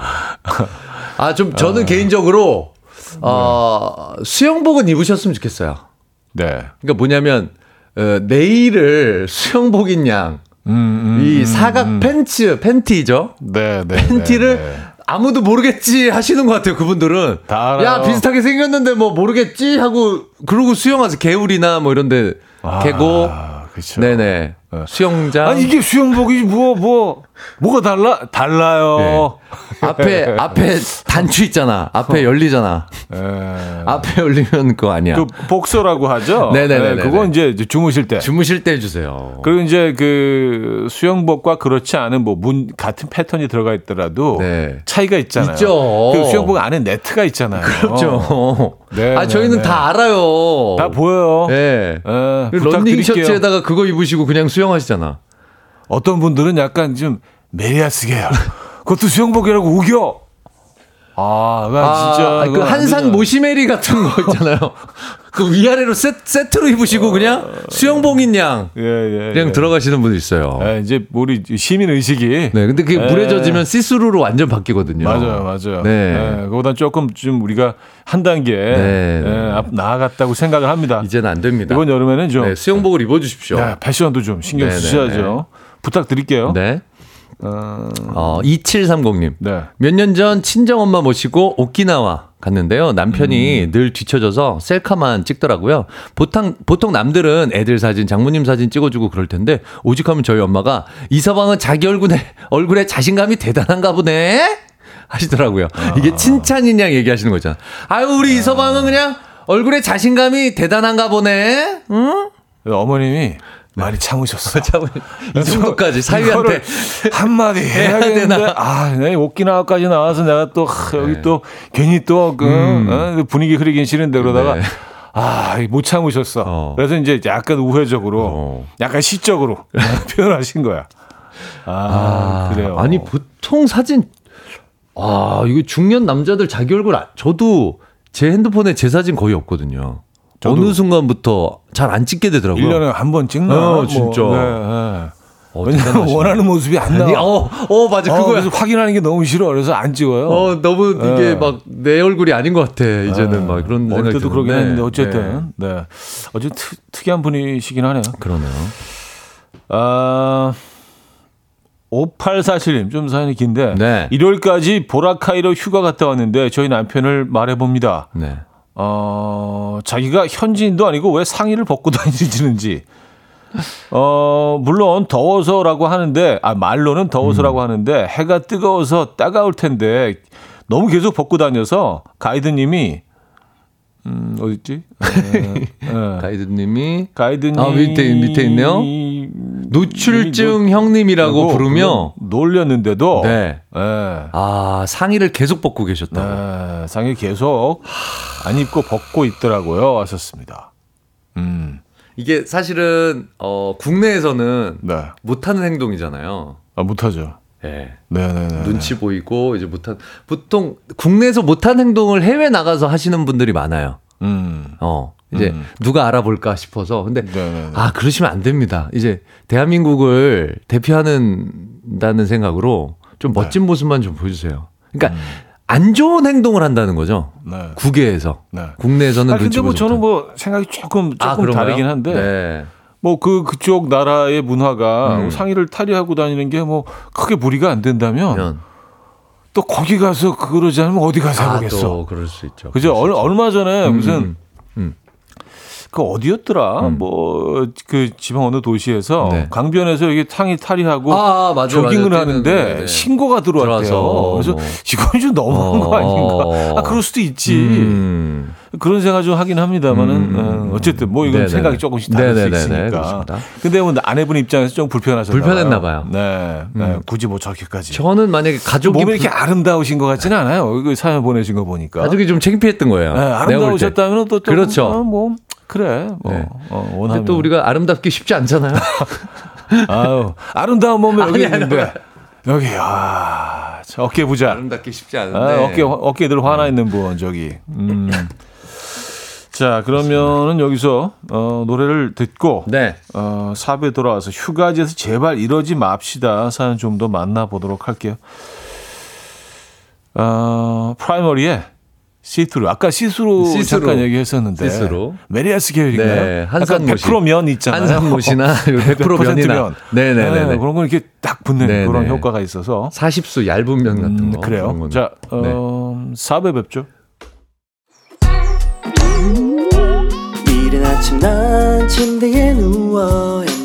아, 좀, 저는 개인적으로, 어, 수영복은 입으셨으면 좋겠어요. 네. 그러니까 뭐냐면, 어, 네일을 수영복인 양, 음, 음, 이 사각 팬츠, 팬티죠? 네, 네. 팬티를 네, 네. 아무도 모르겠지 하시는 것 같아요, 그분들은. 야, 비슷하게 생겼는데 뭐 모르겠지 하고, 그러고 수영하세요. 개울이나 뭐 이런 데, 계곡. 아, 그렇죠. 네네. 어. 수영장. 아 이게 수영복이 뭐 뭐 뭐가 달라 달라요. <laughs> 앞에 앞에 단추 있잖아. 앞에 열리잖아. 예. 앞에 열리면 그거 아니야. 그 복서라고 하죠. 네네네네. 네, 그건 이제 주무실 때. 주무실 때 해주세요. 그리고 이제 그 수영복과 그렇지 않은 뭐 문 같은 패턴이 들어가 있더라도 네. 차이가 있잖아요. 있죠. 그 수영복 안에 네트가 있잖아요. 그렇죠. 네, 아 저희는 네, 다 알아요. 다 보여요. 네. 예, 그 런닝. 셔츠에다가 그거 입으시고 그냥 수영하시잖아. 어떤 분들은 약간 좀 메리야스예요. 그것도 수영복이라고 우겨. 아, 나 진짜 아, 그 되잖아. 모시메리 같은 거 있잖아요. <laughs> 그 위아래로 세, 세트로 입으시고 그냥 수영복인 양 예, 예, 그냥 예. 들어가시는 분들 있어요. 예, 이제 우리 시민 의식이 네, 근데 그게 예. 물에 젖으면 시스루로 완전 바뀌거든요. 맞아요, 맞아요. 네. 예, 그보다 조금 좀 우리가 한 단계 네. 예, 앞 나아갔다고 생각을 합니다. 이제는 안 됩니다. 이번 여름에는 좀 네, 수영복을 입어주십시오. 야, 패션도 좀 신경 네, 네, 쓰셔야죠. 부탁드릴게요. 네. 어, 어, 2730님. 네. 몇 년 전 친정엄마 모시고 오키나와 갔는데요. 남편이 음. 늘 뒤쳐져서 셀카만 찍더라고요. 보통, 보통 남들은 애들 사진, 장모님 사진 찍어주고 그럴 텐데, 오직하면 저희 엄마가 이 서방은 자기 얼굴에, 얼굴에 자신감이 대단한가 보네? 하시더라고요. 아. 이게 칭찬이냐 얘기하시는 거잖아. 아유, 우리 이 서방은 그냥 얼굴에 자신감이 대단한가 보네? 응? 어머님이 많이 참으셨어. <laughs> 참, 이 정도까지 사위한테. 한마디 해야 해야겠는데 되나? 아, 내 오키나와까지 나와서 내가 또 하, 여기 또 괜히 또그 어, 분위기 흐리긴 싫은데 그러다가 음. 네. 아, 못 참으셨어. 어. 그래서 이제 약간 우회적으로 어. 약간 시적으로 <laughs> 표현하신 거야. 아, 그래요. 아니 보통 사진 아 이거 중년 남자들 자기 얼굴 아- 저도 제 핸드폰에 제 사진 거의 없거든요. 어느 순간부터 잘 안 찍게 되더라고요. 1년에 한 번 찍나? 어, 진짜. 네, 네. 어, 왜냐면. 원하는 모습이 안 아니, 나와. 어, 어, 맞아. 어. 그래서 확인하는 게 너무 싫어. 그래서 안 찍어요. 어, 너무 이게 예. 막내 얼굴이 아닌 것 같아. 이제는 막 그런 생각이 때도 그러긴 드는데. 했는데 어쨌든 네. 어제 트, 특이한 분이시긴 하네요. 그러네요. 아 5847님 좀 사연이 긴데 네. 일요일까지 보라카이로 휴가 갔다 왔는데 저희 남편을 말해봅니다. 네. 어, 자기가 현지인도 아니고 왜 상의를 벗고 <laughs> 다니는지. 어, 물론 더워서라고 하는데, 아, 말로는 더워서라고 음. 하는데, 해가 뜨거워서 따가울 텐데, 너무 계속 벗고 다녀서 가이드님이, 음, 어딨지? 어, <laughs> 어, 가이드님이 가이드님. 아, 밑에- 밑에 있네요. 노출증 형님이라고 부르며 놀렸는데도, 네. 예. 아, 상의를 계속 벗고 계셨다고. 네, 상의 계속 안 입고 벗고 있더라고요. 왔었습니다. 음, 이게 사실은 어, 국내에서는 네. 못하는 행동이잖아요. 아, 못하죠. 예. 네네네. 눈치 보이고 이제 못한 보통 국내에서 못한 행동을 해외 나가서 하시는 분들이 많아요. 음, 어. 이제 음. 누가 알아볼까 싶어서. 근데 네네네. 아, 그러시면 안 됩니다. 이제 대한민국을 대표하는다는 생각으로 좀 멋진 모습만 좀 보여주세요. 그러니까 안 좋은 행동을 한다는 거죠. 네. 국외에서. 네. 국내에서는 아, 근데 뭐 저는. 뭐 생각이 조금, 조금 아? 다르긴 한데, 네. 뭐 그, 그쪽 나라의 문화가 음. 상의를 탈의하고 다니는 게 뭐 크게 무리가 안 된다면 그러면 또 거기 가서 그러지 않으면 어디 가서 아. 또 그럴 수 있죠. 그죠? 얼. 얼마 전에 음, 무슨 음, 음. 그 어디였더라? 음. 뭐그 지방 어느 도시에서 네. 강변에서 여기 상의 탈의하고 아, 맞아요, 조깅을 맞아요. 하는데 뛰는, 네네. 신고가 들어왔대요. 들어와서 그래서 뭐. 이건 좀 너무한 어. 거 아닌가? 아 그럴 수도 있지. 음. 그런 생각 좀 하긴 합니다만은 음. 어, 어쨌든 뭐 이건 네네네. 생각이 조금씩 다를 네네네네. 수 있으니까. 그렇습니다. 근데 뭐 아내분 입장에서 좀 불편하셨나 불편했나 봐요. 네, 네. 음. 굳이 뭐 저렇게까지. 저는 만약에 가족이 몸이 이렇게 불- 아름다우신 것 같지는 않아요. 이거 사연 보내신 거 보니까. 가족이 좀 창피했던 거예요. 네. 아름다우셨다면 또, 또 그렇죠. 어, 뭐 그래. 뭐 네. 어, 원하면. 또 우리가 아름답기 쉽지 않잖아요. <laughs> 아유, 아름다운 몸이 여기 아니, 있는데 여기 아, 저 어깨 부자. 아름답기 쉽지 않은데. 아, 어깨 어깨들 화나 있는 분 저기. 음. <laughs> 자 그러면은 여기서 어, 노래를 듣고 네. 어, 사부에 돌아와서 휴가지에서 제발 이러지 맙시다 사연 좀 더 만나보도록 할게요. 어, 프라이머리의 시스루 아까 시스루 시스루. 잠깐 얘기했었는데 시스루. 메리야스 계열인가요? 네, 약간 한산 모시. 100%면 있잖아요. 한산모시나 100% <laughs> 면이나. 면. 네네 네. 네, 그런 건 이렇게 딱 붙는 네네. 그런 효과가 있어서 40수 얇은 면 같은 음, 거. 그래요. 자, 네. 어, 4부에 뵙죠. 이른 아침 난 침대에 누워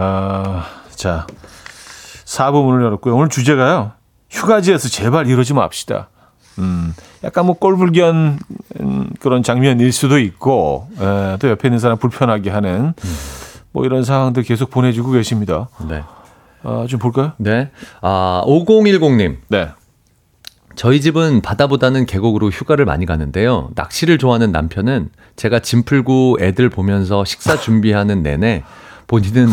아, 자, 4부 문을 열었고요. 오늘 주제가요. 휴가지에서 제발 이러지 맙시다. 음, 약간 뭐 꼴불견 음, 그런 장면일 수도 있고, 에, 또 옆에 있는 사람 불편하게 하는 뭐 이런 상황들 계속 보내주고 계십니다. 네. 아, 좀 볼까요? 네. 아, 5010님. 네. 저희 집은 바다보다는 계곡으로 휴가를 많이 가는데요. 낚시를 좋아하는 남편은 제가 짐 풀고 애들 보면서 식사 준비하는 내내 본인은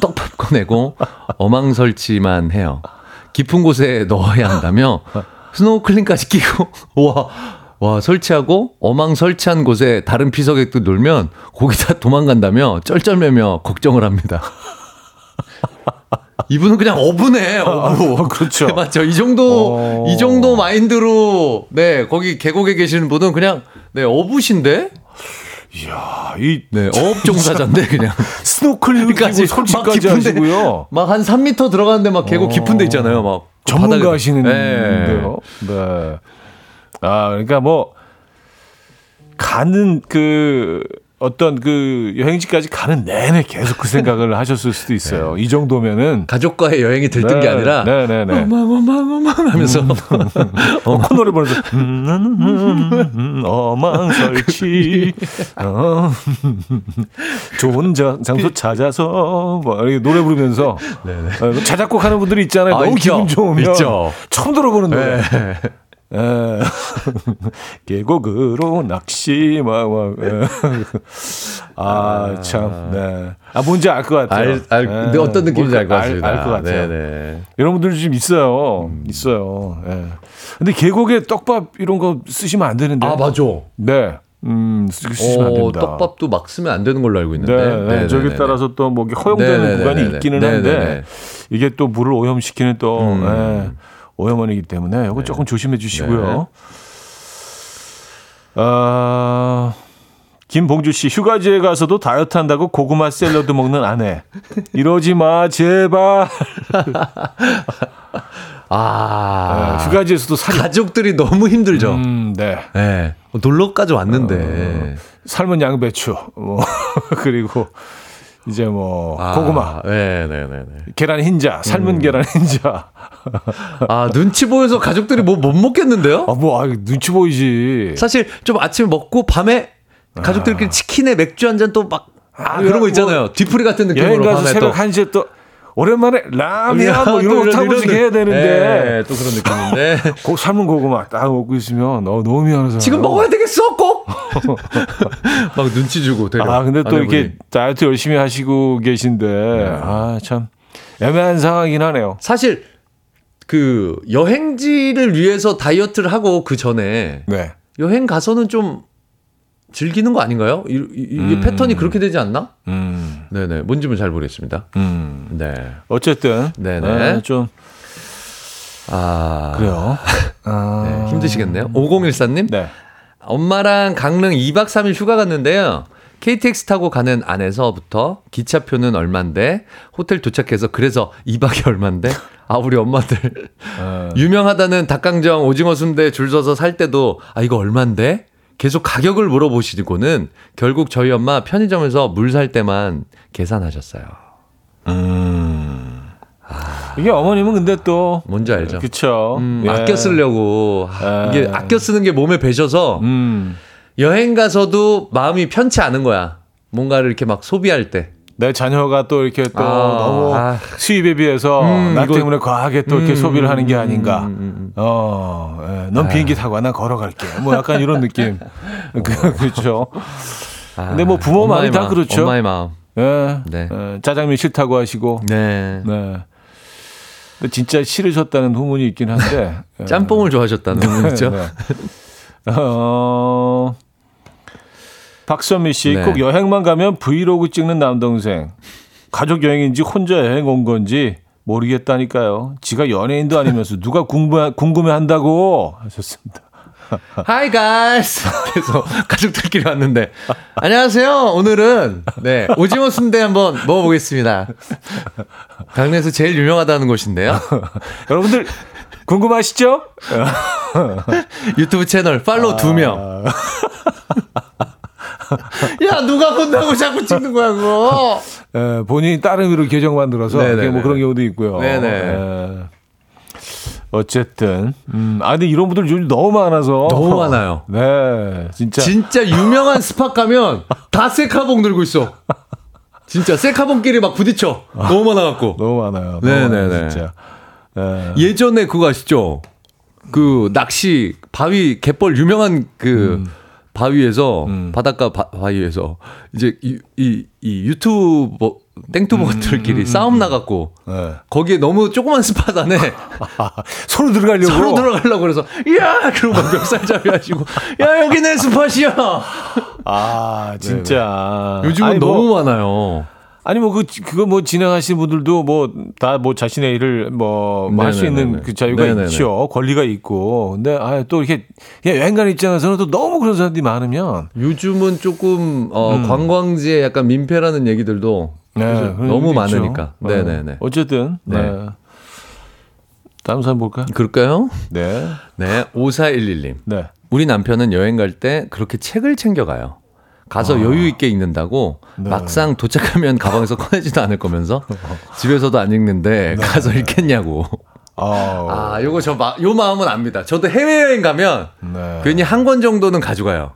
떡밥 꺼내고 어망 설치만 해요. 깊은 곳에 넣어야 한다며 스노클링까지 끼고 <laughs> 와, 와 설치하고 어망 설치한 곳에 다른 피서객도 놀면 거기 다 도망간다며 쩔쩔매며 걱정을 합니다. <laughs> 이분은 그냥 어부네, 어부. 그렇죠. 네, <laughs> 맞죠. 이 정도, 어. 이 정도 마인드로, 네, 거기 계곡에 계시는 분은 그냥, 네, 어부신데? 이야, 이 네, 어업 종사자인데, 그냥. <laughs> 스노클링까지 <laughs> 그러니까 깊은데- 하시고요. 막 한 3미터 들어가는데 막 계곡 깊은 데 있잖아요. 막. 그 바닥에. 전문가시는데요. 네. 아, 그러니까 뭐 가는 그 어떤 그 여행지까지 가는 내내 계속 그 생각을 <laughs> 하셨을 수도 있어요. 이 정도면은 가족과의 여행이 들뜬 네, 게 아니라 네, 네, 네. 어마어마어마 하면서 <laughs> 어, 코너를 보면서 음, 음, 음, 음, 어망 설치 어, 좋은 자, 장소 찾아서 뭐 이렇게 노래 부르면서 어, 자작곡 하는 분들이 있잖아요. 아, 너무 있죠. 기분 좋으면 있죠. 처음 들어보는 노래. 네. 예. <laughs> 계곡으로 낚시 막막 예. 아, 참. 네. 아, 뭔지 알 것 같아요. 알, 알, 예. 근데 어떤 느낌인지 알것 알- 같습니다. 알 것 같아요. 네네. 이런 분들 좀 있어요. 있어요. 예. 근데 계곡에 떡밥 이런 거 쓰시면 안 되는데. 아, 맞아. 네. 음, 쓰- 쓰시면 안 어, 됩니다. 떡밥도 막 쓰면 안 되는 걸로 알고 있는데. 네, 네. 네네네네. 저기 따라서 또 뭐 허용되는 네네네네네. 구간이 있기는 한데 네네네. 이게 또 물을 오염시키는 또 음. 예, 오염원이기 때문에 이거 조금 조심해 주시고요. 네. 아, 김봉주 씨 휴가지에 가서도 다이어트 한다고 고구마 샐러드 먹는 아내. 이러지 마 제발. 아, 예, 휴가지에서도 살이. 가족들이 너무 힘들죠. 음, 네. 네. 놀러까지 왔는데. 삶은 양배추. 뭐 <laughs> 그리고 이제 뭐 아, 고구마, 네네네. 계란 흰자, 삶은 계란 흰자. 아, 눈치 보여서 가족들이 뭐 못 먹겠는데요? 아, 뭐, 아, 눈치 보이지. 사실 좀 아침에 먹고 밤에 가족들끼리 치킨에 맥주 한 잔 또 막, 아, 아, 그런 거 있잖아요. 뒤풀이 같은 느낌으로 여행 가서 밤에 새벽 또. 1시에 또, 오랜만에 라면 뭐또 이런 거 타고씩 이런 해야 되는데. 네, 또 그런 느낌인데. <laughs> 고, 삶은 고구마 딱 먹고 있으면 어, 너무 미안해서. 지금 먹어야 되겠어, 꼭! <laughs> 막 눈치 주고 되려. 아, 근데 또 아내분이. 이렇게 다이어트 열심히 하시고 계신데, 아, 참, 애매한 상황이긴 하네요. 사실 그 여행지를 위해서 다이어트를 하고 그 전에 네. 여행 가서는 좀 즐기는 거 아닌가요? 이, 이, 이 음. 패턴이 그렇게 되지 않나? 음, 네네. 뭔지는 잘 모르겠습니다. 음. 네. 어쨌든. 네네. 네, 좀, 아. 그래요. <laughs> 아, 네, 힘드시겠네요. 5014님. 네. 엄마랑 강릉 2박 3일 휴가 갔는데요. KTX 타고 가는 안에서부터 기차표는 얼만데 호텔 도착해서 그래서 2박이 얼만데 아 우리 엄마들 어, 유명하다는 닭강정 오징어 순대 줄 서서 살 때도 아 이거 얼만데 계속 가격을 물어보시고는 결국 저희 엄마 편의점에서 물 살 때만 계산하셨어요. 음. 이게 어머님은 근데 또. 뭔지 알죠? 그쵸. 음, 예. 아껴 쓰려고 아, 이게 예. 아껴 쓰는 게 몸에 배셔서 음. 여행 가서도 마음이 편치 않은 거야. 뭔가를 이렇게 막 소비할 때. 내 자녀가 또 이렇게 또 아, 너무 아. 수입에 비해서 음, 나 이거- 때문에 과하게 또 이렇게 음, 소비를 하는 게 음, 아닌가. 음, 음, 음. 어, 예, 넌 비행기 타고 와, 난 걸어갈게. 뭐 약간 이런 느낌. 그, <laughs> <laughs> 그렇죠. 아, 근데 뭐 부모 마음이 다 그렇죠. 엄마의 마음. 예, 네. 예, 짜장면 싫다고 하시고. 네. 네. 진짜 싫으셨다는 후문이 있긴 한데. <laughs> 예. 짬뽕을 좋아하셨다는 의미죠. 네. 어, 박선미 씨, 네. 꼭 여행만 가면 브이로그 찍는 남동생. 가족 여행인지 혼자 여행 온 건지 모르겠다니까요. 지가 연예인도 아니면서 누가 궁금해, 궁금해 한다고 하셨습니다. Hi guys. <laughs> 그래서 가족들끼리 왔는데 안녕하세요. 오늘은 네 오징어 순대 한번 먹어보겠습니다. 강릉에서 제일 유명하다는 곳인데요. 여러분들 궁금하시죠? <laughs> 유튜브 채널 팔로우 두 명. <laughs> 야 누가 본다고 자꾸 찍는 거야 그거. <laughs> 예, 본인이 다른 의미로 계정 만들어서 네네네. 그게 뭐 그런 경우도 있고요. 네네. 예. 어쨌든 음, 아 근데 이런 분들 요즘 너무 많아서 너무 많아요. <laughs> 네, 진짜 진짜 유명한 스팟 가면 다 셀카봉 들고 있어. 진짜 셀카봉끼리 막 부딪혀. 너무 많아갖고. 너무 많아요. 네네네. 진짜. 예. 예전에 그거 아시죠? 그 낚시 바위 갯벌 유명한 그 바위에서 바닷가 바, 바위에서 이제 이, 이, 이 유튜버 땡투버들끼리 싸움 나갔고 네. 거기에 너무 조그만 스팟 안에 서로 들어가려고? 서로 들어가려고 그래서 야! 그리고 막 멱살잡이 하시고 야 여기 내 스팟이야. 아 진짜. 요즘은 아니, 너무 뭐, 많아요 아니 뭐 그 그거 뭐 진행하시는 분들도 뭐 다뭐 자신의 일을 뭐 할수 네네네네. 있는 그 자유가 네네네. 있죠 권리가 있고 근데 아또 이렇게 그냥 여행 가는 입장에서는 또 너무 그런 사람들이 많으면 요즘은 조금 어, 관광지에 약간 민폐라는 얘기들도 네, 너무 많으니까 있죠. 네네네 어, 어쨌든 네. 네. 다음 사람 볼까? 그럴까요? 네. 네 5411님 네. 우리 남편은 여행 갈 때 그렇게 책을 챙겨가요. 가서 여유 있게 읽는다고 막상 도착하면 가방에서 꺼내지도 않을 거면서 <laughs> 집에서도 안 읽는데 가서 읽겠냐고. 아, 아, 요거 저, 마, 요 마음은 압니다. 저도 해외여행 가면 네. 괜히 한 권 정도는 가져가요.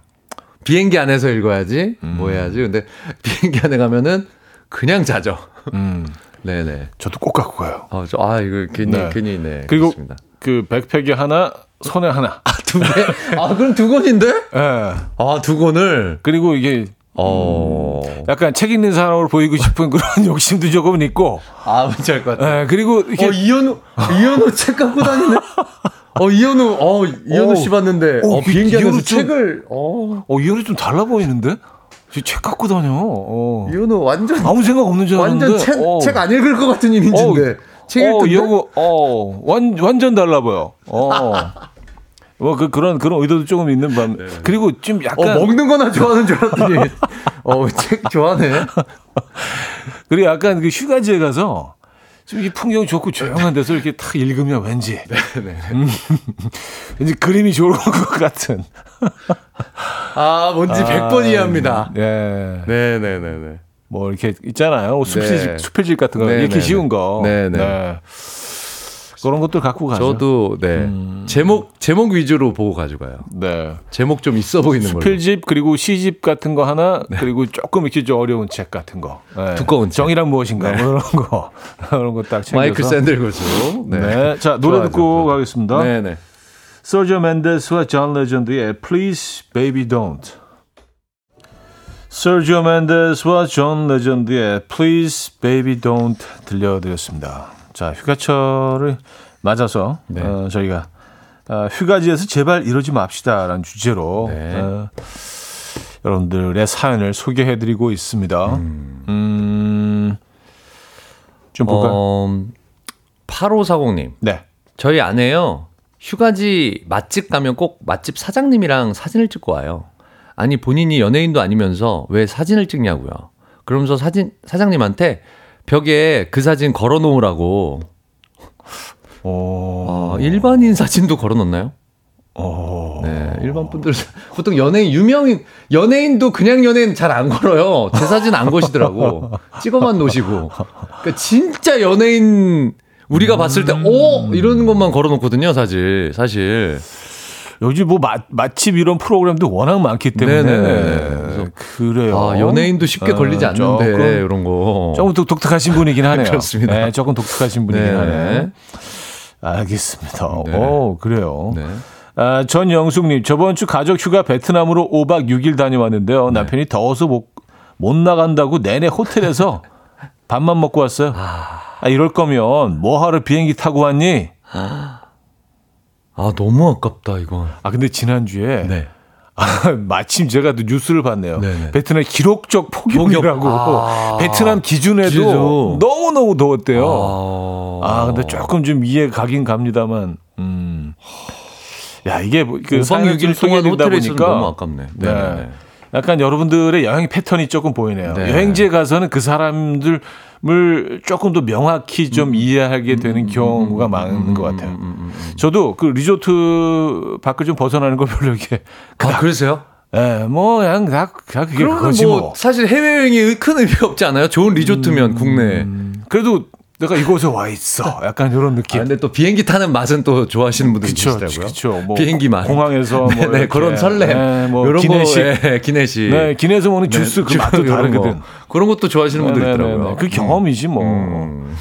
비행기 안에서 읽어야지, 뭐 해야지. 근데 비행기 안에 가면은 그냥 자죠. 음, <laughs> 네네. 저도 꼭 갖고 가요. 어, 저, 아, 이거 괜히, 네. 괜히, 네. 그리고 그렇습니다. 그 백팩에 하나, 손에 하나. 두 개? <laughs> 아, 그럼 두 권인데? 예. 아, 두 권을? 그리고 이게 어. 약간 책 읽는 사람으로 보이고 싶은 그런 <laughs> 욕심도 조금은 있고. 아, 뭔지 알 것 같아. 예, 그리고 이렇게 어, 이현우, 이현우 <laughs> 책 갖고 다니네? 어, 이현우, 어, 이현우 어. 씨 봤는데, 어, 어, 비행기 안에서 이현우 좀- 책을, 어, 어, 이 형이 좀 달라 보이는데? 저책 갖고 다녀. 어. 이현우 완전, 아무 생각 없는 줄 알았는데. 완전 책, 어. 책안 읽을 것 같은 이미지인데. 책 어, 읽던데? 이 형은, 어, 완, 완전 달라 보여. 어. <laughs> 뭐, 그, 그런, 그런 의도도 조금 있는 반. 그리고 좀 어, 약간. 먹는 거나 <laughs> 좋아하는 줄 알았더니, 어, 책 좋아하네. 그리고 약간 그 휴가지에 가서 좀 이게 풍경 좋고 조용한 데서 이렇게 탁 읽으면 왠지. <laughs> 음, 왠지 그림이 좋을 것 같은. 아, 뭔지 아, 100번 이해합니다. 예. 네네네네. 뭐 이렇게 있잖아요. 수필집, 네. 수필집 같은 거. 네, 이렇게 네, 쉬운 네. 거. 네, 네. 그런 것들 갖고 가죠. 저도, 네. 제목, 제목 위주로 보고 가져가요. 네. 제목 좀 있어 보이는 걸로. 수필집 그리고 시집 같은 거 하나 그리고 조금 이렇게 좀 어려운 책 같은 거. 네. 네. 두꺼운 책. 정의란 무엇인가 뭐 이런 거. <laughs> 그런 거 딱 챙겨서. 마이클 샌델 거죠. 네. 자, 노래 좋아하죠. 듣고 가겠습니다. 네네. 서지오 멘데스와 존 레전드의 Please Baby Don't. 서지오 멘데스와 존 레전드의 Please Baby Don't 들려드렸습니다. 자, 휴가철을 맞아서 네. 어, 저희가 어, 휴가지에서 제발 이러지 맙시다라는 주제로 네. 어, 여러분들의 사연을 소개해드리고 있습니다. 음, 좀 볼까요? 어, 8540님. 네. 저희 아내요. 휴가지 맛집 가면 꼭 맛집 사장님이랑 사진을 찍고 와요. 아니 본인이 연예인도 아니면서 왜 사진을 찍냐고요. 그러면서 사진 사장님한테 벽에 그 사진 걸어 놓으라고. 오, 아, 일반인 사진도 걸어 놓나요? 오. 네, 일반 분들 보통 연예인 유명인 연예인도 그냥 연예인 잘 안 걸어요. 제 사진 안 거시더라고. 찍어만 놓으시고. 그러니까 진짜 연예인 우리가 봤을 때오 이런 것만 걸어 놓거든요, 사실. 사실. 요즘 뭐 맛, 맛집 이런 프로그램도 워낙 많기 때문에. 그래서 그래요. 아, 연예인도 쉽게 네, 걸리지 않는데 조금, 이런 거. 조금 독, 독특하신 분이긴 하네요. <laughs> 그렇습니다. 네, 조금 독특하신 분이긴 네. 하네요. 알겠습니다. 네. 오, 그래요. 네. 아, 전영숙님, 저번 주 가족 휴가 베트남으로 5박 6일 네. 다녀왔는데요. 남편이 더워서 못, 못 나간다고 내내 호텔에서 <laughs> 밥만 먹고 왔어요. 아, 이럴 거면 뭐하러 비행기 타고 왔니? 아, 너무 아깝다, 이건. 아, 근데 지난 주에 네. 아, <laughs> 마침 제가 또 뉴스를 봤네요. 네네. 베트남 기록적 폭염이라고. 폭염. 아. 베트남 기준에도 기준으로. 너무너무 더웠대요. 아, 아, 근데 조금 좀 이해 가긴 갑니다만, 음. 야, 이게 뭐, 그 5박 사연을 좀 6일 동안 호텔에 보니까 너무 아깝네. 네. 네. 약간 여러분들의 여행 패턴이 조금 보이네요. 네. 여행지에 가서는 그 사람들을 조금 더 명확히 좀 음. 이해하게 되는 경우가 많은 것 같아요. 저도 그 리조트 밖을 좀 벗어나는 걸 별로 이렇게 <laughs> 아, 그러세요? 예, 뭐 그냥 다, 다 그게 그거지 뭐, 뭐. 사실 해외여행이 큰 의미가 없지 않아요? 좋은 리조트면 국내. 음, 그래도 내가 이곳에 와 있어. 약간 이런 아, 느낌. 근데 또 비행기 타는 맛은 또 좋아하시는 분들이 그쵸, 계시더라고요. 그쵸. 뭐 비행기 맛. 공항에서 <laughs> 뭐 네, 네, 이렇게, 그런 설렘. 네, 뭐 이런 기내식. 거, 예, 기내식. 네, 기내에서 먹는 주스 그 주- 맛도 다르거든. 거. 그런 것도 좋아하시는 분들이 네, 네, 있더라고요. 네. 그 경험이지 뭐. 음.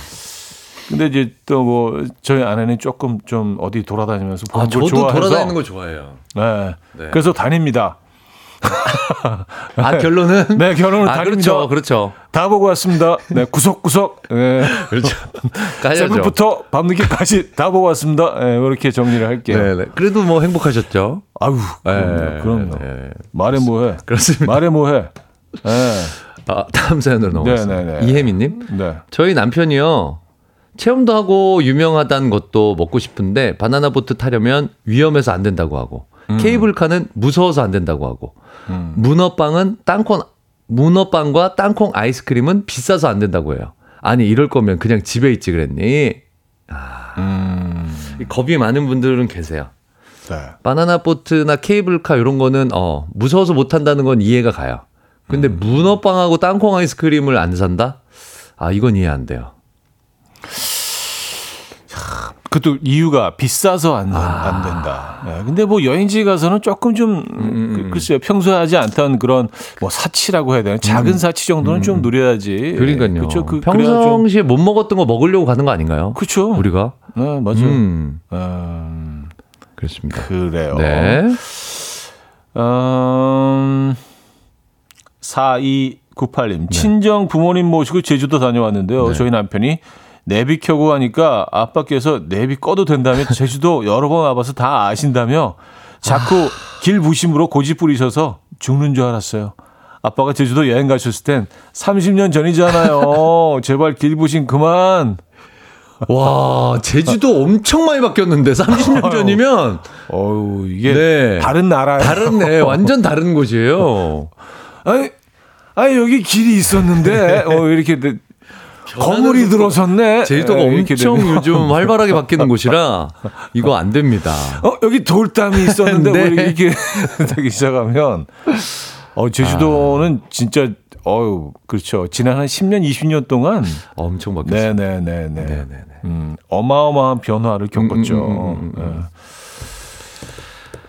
근데 이제 또 뭐 저희 아내는 조금 좀 어디 돌아다니면서 보는 아, 걸 저도 좋아해서 돌아다니는 걸 좋아해요. 네. 네. 그래서 다닙니다. 아, <laughs> 결론은? 네, 결혼은 아, 다닙니다. 그렇죠. 그렇죠. 다 보고 왔습니다. 네, 구석구석. 네. <laughs> 그렇죠. 새벽부터 밤늦게까지 다 보고 왔습니다. 네, 이렇게 정리를 할게요. 네, 네. 그래도 뭐 행복하셨죠? 아유, 그럼요. 네, 그럼요. 네. 말해 뭐해. 그렇습니다. 말해 뭐해. 네. 아, 다음 사연으로 넘어가겠습니다. 네, 네, 네. 이혜미님. 네. 저희 남편이요. 체험도 하고 유명하다는 것도 먹고 싶은데 바나나 보트 타려면 위험해서 안 된다고 하고 케이블카는 무서워서 안 된다고 하고 음. 문어빵은 땅콩 문어빵과 땅콩 아이스크림은 비싸서 안 된다고 해요. 아니 이럴 거면 그냥 집에 있지 그랬니? 음. 이 겁이 많은 분들은 계세요. 네. 바나나 보트나 케이블카 이런 거는 어 무서워서 못 한다는 건 이해가 가요. 근데 문어빵하고 땅콩 아이스크림을 안 산다? 아, 이건 이해 안 돼요. 그것도 이유가 비싸서 안, 안 된다. 예, 근데 뭐 여행지 가서는 조금 좀, 그, 글쎄요, 평소에 하지 않던 그런 뭐 사치라고 해야 되나? 작은 사치 정도는 좀 누려야지. 그러니까요. 그렇죠. 그, 그래야 좀. 평상시에 못 먹었던 거 먹으려고 가는 거 아닌가요? 그렇죠. 우리가? 네, 맞아요. 음, 음, 그렇습니다. 그래요. 네. 음, 4298님. 친정 부모님 모시고 제주도 다녀왔는데요. 네. 저희 남편이 내비 켜고 가니까 아빠께서 내비 꺼도 된다며 제주도 <laughs> 여러 번 와봐서 다 아신다며 자꾸 길 무심으로 고집 부리셔서 죽는 줄 알았어요. 아빠가 제주도 여행 가셨을 땐 30년 전이잖아요. <laughs> 제발 길 부심 그만. 와, 제주도 엄청 많이 바뀌었는데, 30년 전이면. 어우, 이게 네. 다른 나라예요. 다른 네. 완전 다른 곳이에요. <laughs> 아니, 아니 여기 길이 있었는데 어 이렇게 내- 건물이 들어섰네. 제주도가 예, 이렇게 엄청. 요즘 활발하게 바뀌는 곳이라 <laughs> 이거 안 됩니다. 어 여기 돌담이 있었는데 <laughs> 네. 뭐 이렇게 <laughs> 되기 시작하면 어 제주도는 진짜 어유 그렇죠. 지난 한 10년 20년 동안 엄청 바뀌었어요. 네 네 네네. 네네네. 음, 어마어마한 변화를 겪었죠. 음, 음, 음, 음, 예.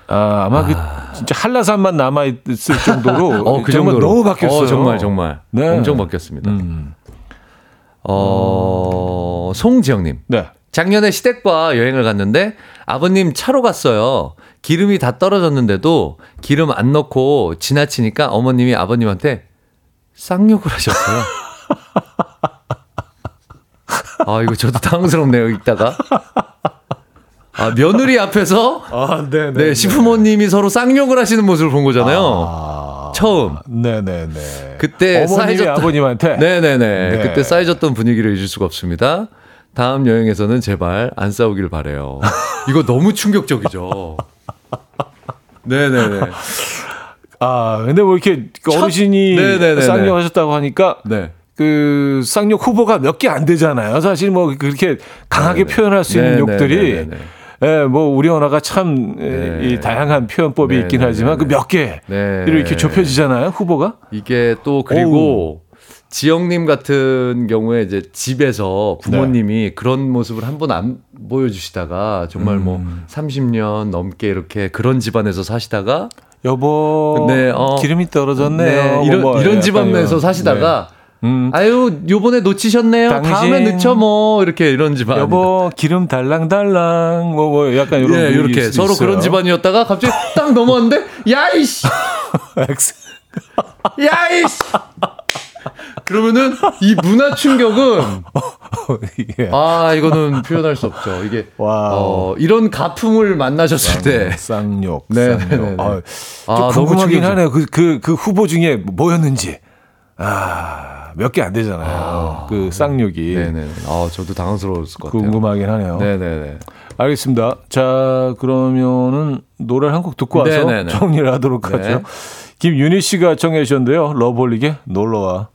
아, 아마 그 진짜 한라산만 남아 있을 정도로 어, 그 정말 정도로. 너무 바뀌었어요. 어, 정말 정말. 네. 엄청 바뀌었습니다. 음. 어, 송지영님. 네. 작년에 시댁과 여행을 갔는데 아버님 차로 갔어요. 기름이 다 떨어졌는데도 기름 안 넣고 지나치니까 어머님이 아버님한테 쌍욕을 하셨어요. <laughs> 아, 이거 저도 당황스럽네요, 읽다가. 아, 며느리 앞에서 아, 네, 네, 시부모님이 서로 쌍욕을 하시는 모습을 본 거잖아요. 아, 처음. 네네네. 그때 쌓여졌던- 아버님한테 네네네. 네. 그때 쌓여졌던 분위기를 잊을 수가 없습니다. 다음 여행에서는 제발 안 싸우길 바래요. <laughs> 이거 너무 충격적이죠. 네네네. 아 근데 뭐 이렇게 그 첫- 어르신이 네네네네. 쌍욕하셨다고 하니까 네. 그 쌍욕 후보가 몇 개 안 되잖아요. 사실 뭐 그렇게 강하게 네네. 표현할 수 있는 네네네네. 욕들이 예, 뭐 우리 언어가 참 예, 네. 이 다양한 표현법이 있긴 네네네네. 하지만 그 몇개 네. 이렇게 좁혀지잖아요. 후보가. 이게 또 그리고 지영님 같은 경우에 이제 집에서 부모님이 네. 그런 모습을 한 번 안 보여주시다가 정말 뭐 음. 30년 넘게 이렇게 그런 집안에서 사시다가 여보 네, 어. 기름이 떨어졌네요. 네, 뭐 이런 뭐 이런 약간 집안에서. 사시다가 네. 음. 아유 요번에 놓치셨네요. 당신. 다음에 넣죠 뭐 이렇게 이런 집안. 여보 기름 달랑달랑 뭐뭐 약간 이런 예, 이렇게 서로 있어요. 그런 집안이었다가 갑자기 딱 넘어왔는데 야이씨 <laughs> 엑스. 야이씨 그러면은 이 문화 충격은 <laughs> 아 이거는 표현할 수 없죠. 이게. 어, 이런 가풍을 만나셨을 때 쌍욕. 네, 쌍욕. 네, 네, 네. 아, 아, 좀 너무 궁금하긴 하네요. 그, 그, 그 후보 중에 뭐였는지. 아, 몇 개 안 되잖아요. 그 쌍욕이. 네네. 아 저도 당황스러웠을 것 같아요. 궁금하긴 하네요. 네네네. 알겠습니다. 자, 그러면은 노래를 한 곡 듣고 와서 네네네. 정리를 하도록 네. 하죠. 김윤희 씨가 청해 주셨는데요. 러블릭의 놀러와.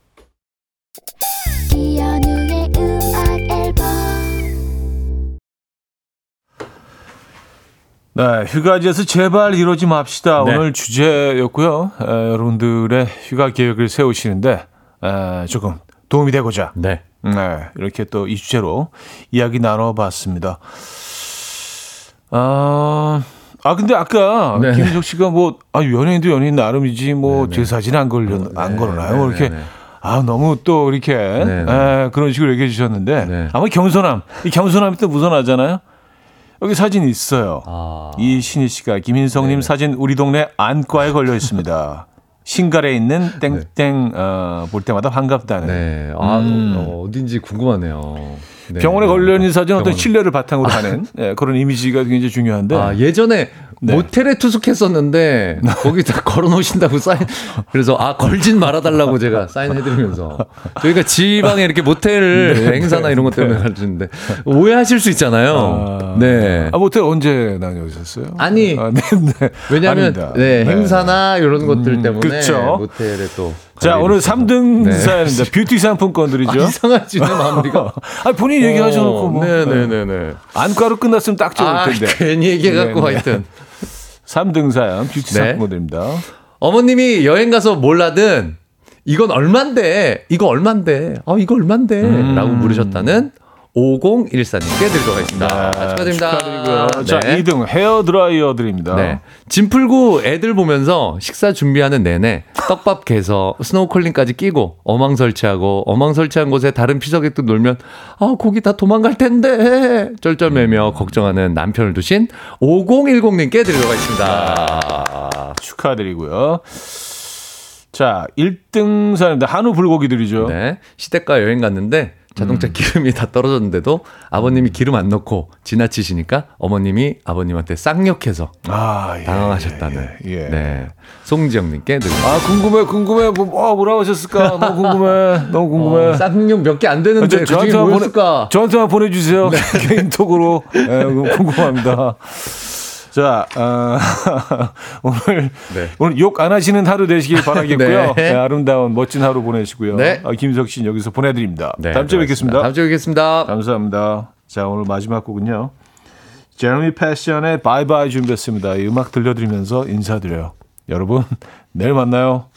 네, 휴가지에서 제발 이러지 맙시다. 네. 오늘 주제였고요. 에, 여러분들의 휴가 계획을 세우시는데 에, 조금 도움이 되고자 네. 네, 이렇게 또 이 주제로 이야기 나눠봤습니다. 아, 아 근데 아까 네. 김희석 씨가 뭐 아, 연예인도 연예인 나름이지 뭐 네, 네. 제사진 안 걸려 안 네, 걸어나요? 네, 뭐 이렇게 네, 네. 아 너무 또 이렇게. 에, 그런 식으로 얘기해 주셨는데 네. 아마 겸손함 이 겸손함이 또 묻어나잖아요. 여기 사진 있어요. 아. 이신희 씨가 김인성님 네. 사진 우리 동네 안과에 걸려 있습니다. 신갈에 있는 땡땡 어, 볼 때마다 반갑다는. 네. 아 음. 어, 어딘지 궁금하네요. 네. 병원에 걸려 있는 사진 은 어떤. 신뢰를 바탕으로 하는 예, 그런 이미지가 굉장히 중요한데. 아, 예전에 네. 모텔에 투숙했었는데 거기 다 걸어 놓으신다고 사인 그래서 아 걸진 말아 달라고 제가 사인해 드리면서 저희가 지방에 이렇게 모텔 행사나 이런 것 때문에 가르치는데 오해하실 수 있잖아요. 아, 네. 아, 모텔 언제 다녀오셨어요? 아니, 아, 네, 네. 왜냐하면. 네, 네. 행사나 이런 것들 때문에 그렇죠. 모텔에 또 자, 오늘 있어서. 3등 네. 사연입니다. 뷰티 상품권들이죠. 아, 이상하지 내 마무리가. <laughs> 아, 본인이 얘기하셔놓고 뭐. 네네네네. 안과로 끝났으면 딱 좋을 아 텐데. 괜히 얘기해갖고 네, 네. 하여튼 3등 사연 뷰티 네. 상품권들입니다. 어머님이 여행 가서 뭘 하든 이건 얼만데? 이거 얼만데? 어, 이거 얼만데? 음. 라고 물으셨다는 5014님께 드리도록 하겠습니다. 네, 축하드립니다. 축하드리고요. 자, 네. 2등 헤어 드라이어 드립니다. 네. 짐 풀고 애들 보면서 식사 준비하는 내내 떡밥 개서 스노우콜링까지 끼고 어망 설치하고 어망 설치한 곳에 다른 피서객 도 놀면 아 고기 다 도망갈 텐데 쩔쩔매며 걱정하는 남편을 두신 5010님께 드리도록 하겠습니다. 축하드리고요. 자, 1등 사람들 한우 불고기 드리죠. 네. 시댁가 여행 갔는데 자동차 음. 기름이 다 떨어졌는데도 아버님이 기름 안 넣고 지나치시니까 어머님이 아버님한테 쌍욕해서 아, 예, 당황하셨다는 예, 예. 네. 송지영님께 드리도록 아, 궁금해, 궁금해. 뭐, 어, 뭐라고 하셨을까? 너무 궁금해. 너무 궁금해. 어, 쌍욕 몇 개 안 되는데 저- 그 중에 저한테만 보내- 뭐였을까? 저한테만 보내주세요. <laughs> 개인톡으로. 예, 그거 궁금합니다. 자, 어, <laughs> 오늘, 네. 오늘 욕 안 하시는 하루 되시길 바라겠고요. <laughs> 네. 네, 아름다운 멋진 하루 보내시고요. 네. 아, 김석 씨는 여기서 보내드립니다. 네, 다음 주에 뵙겠습니다. 다음 주에 뵙겠습니다. 감사합니다. 자, 오늘 마지막 곡은요. 제레미 패션의 바이바이 준비했습니다. 이 음악 들려드리면서 인사드려요. 여러분, 내일 만나요.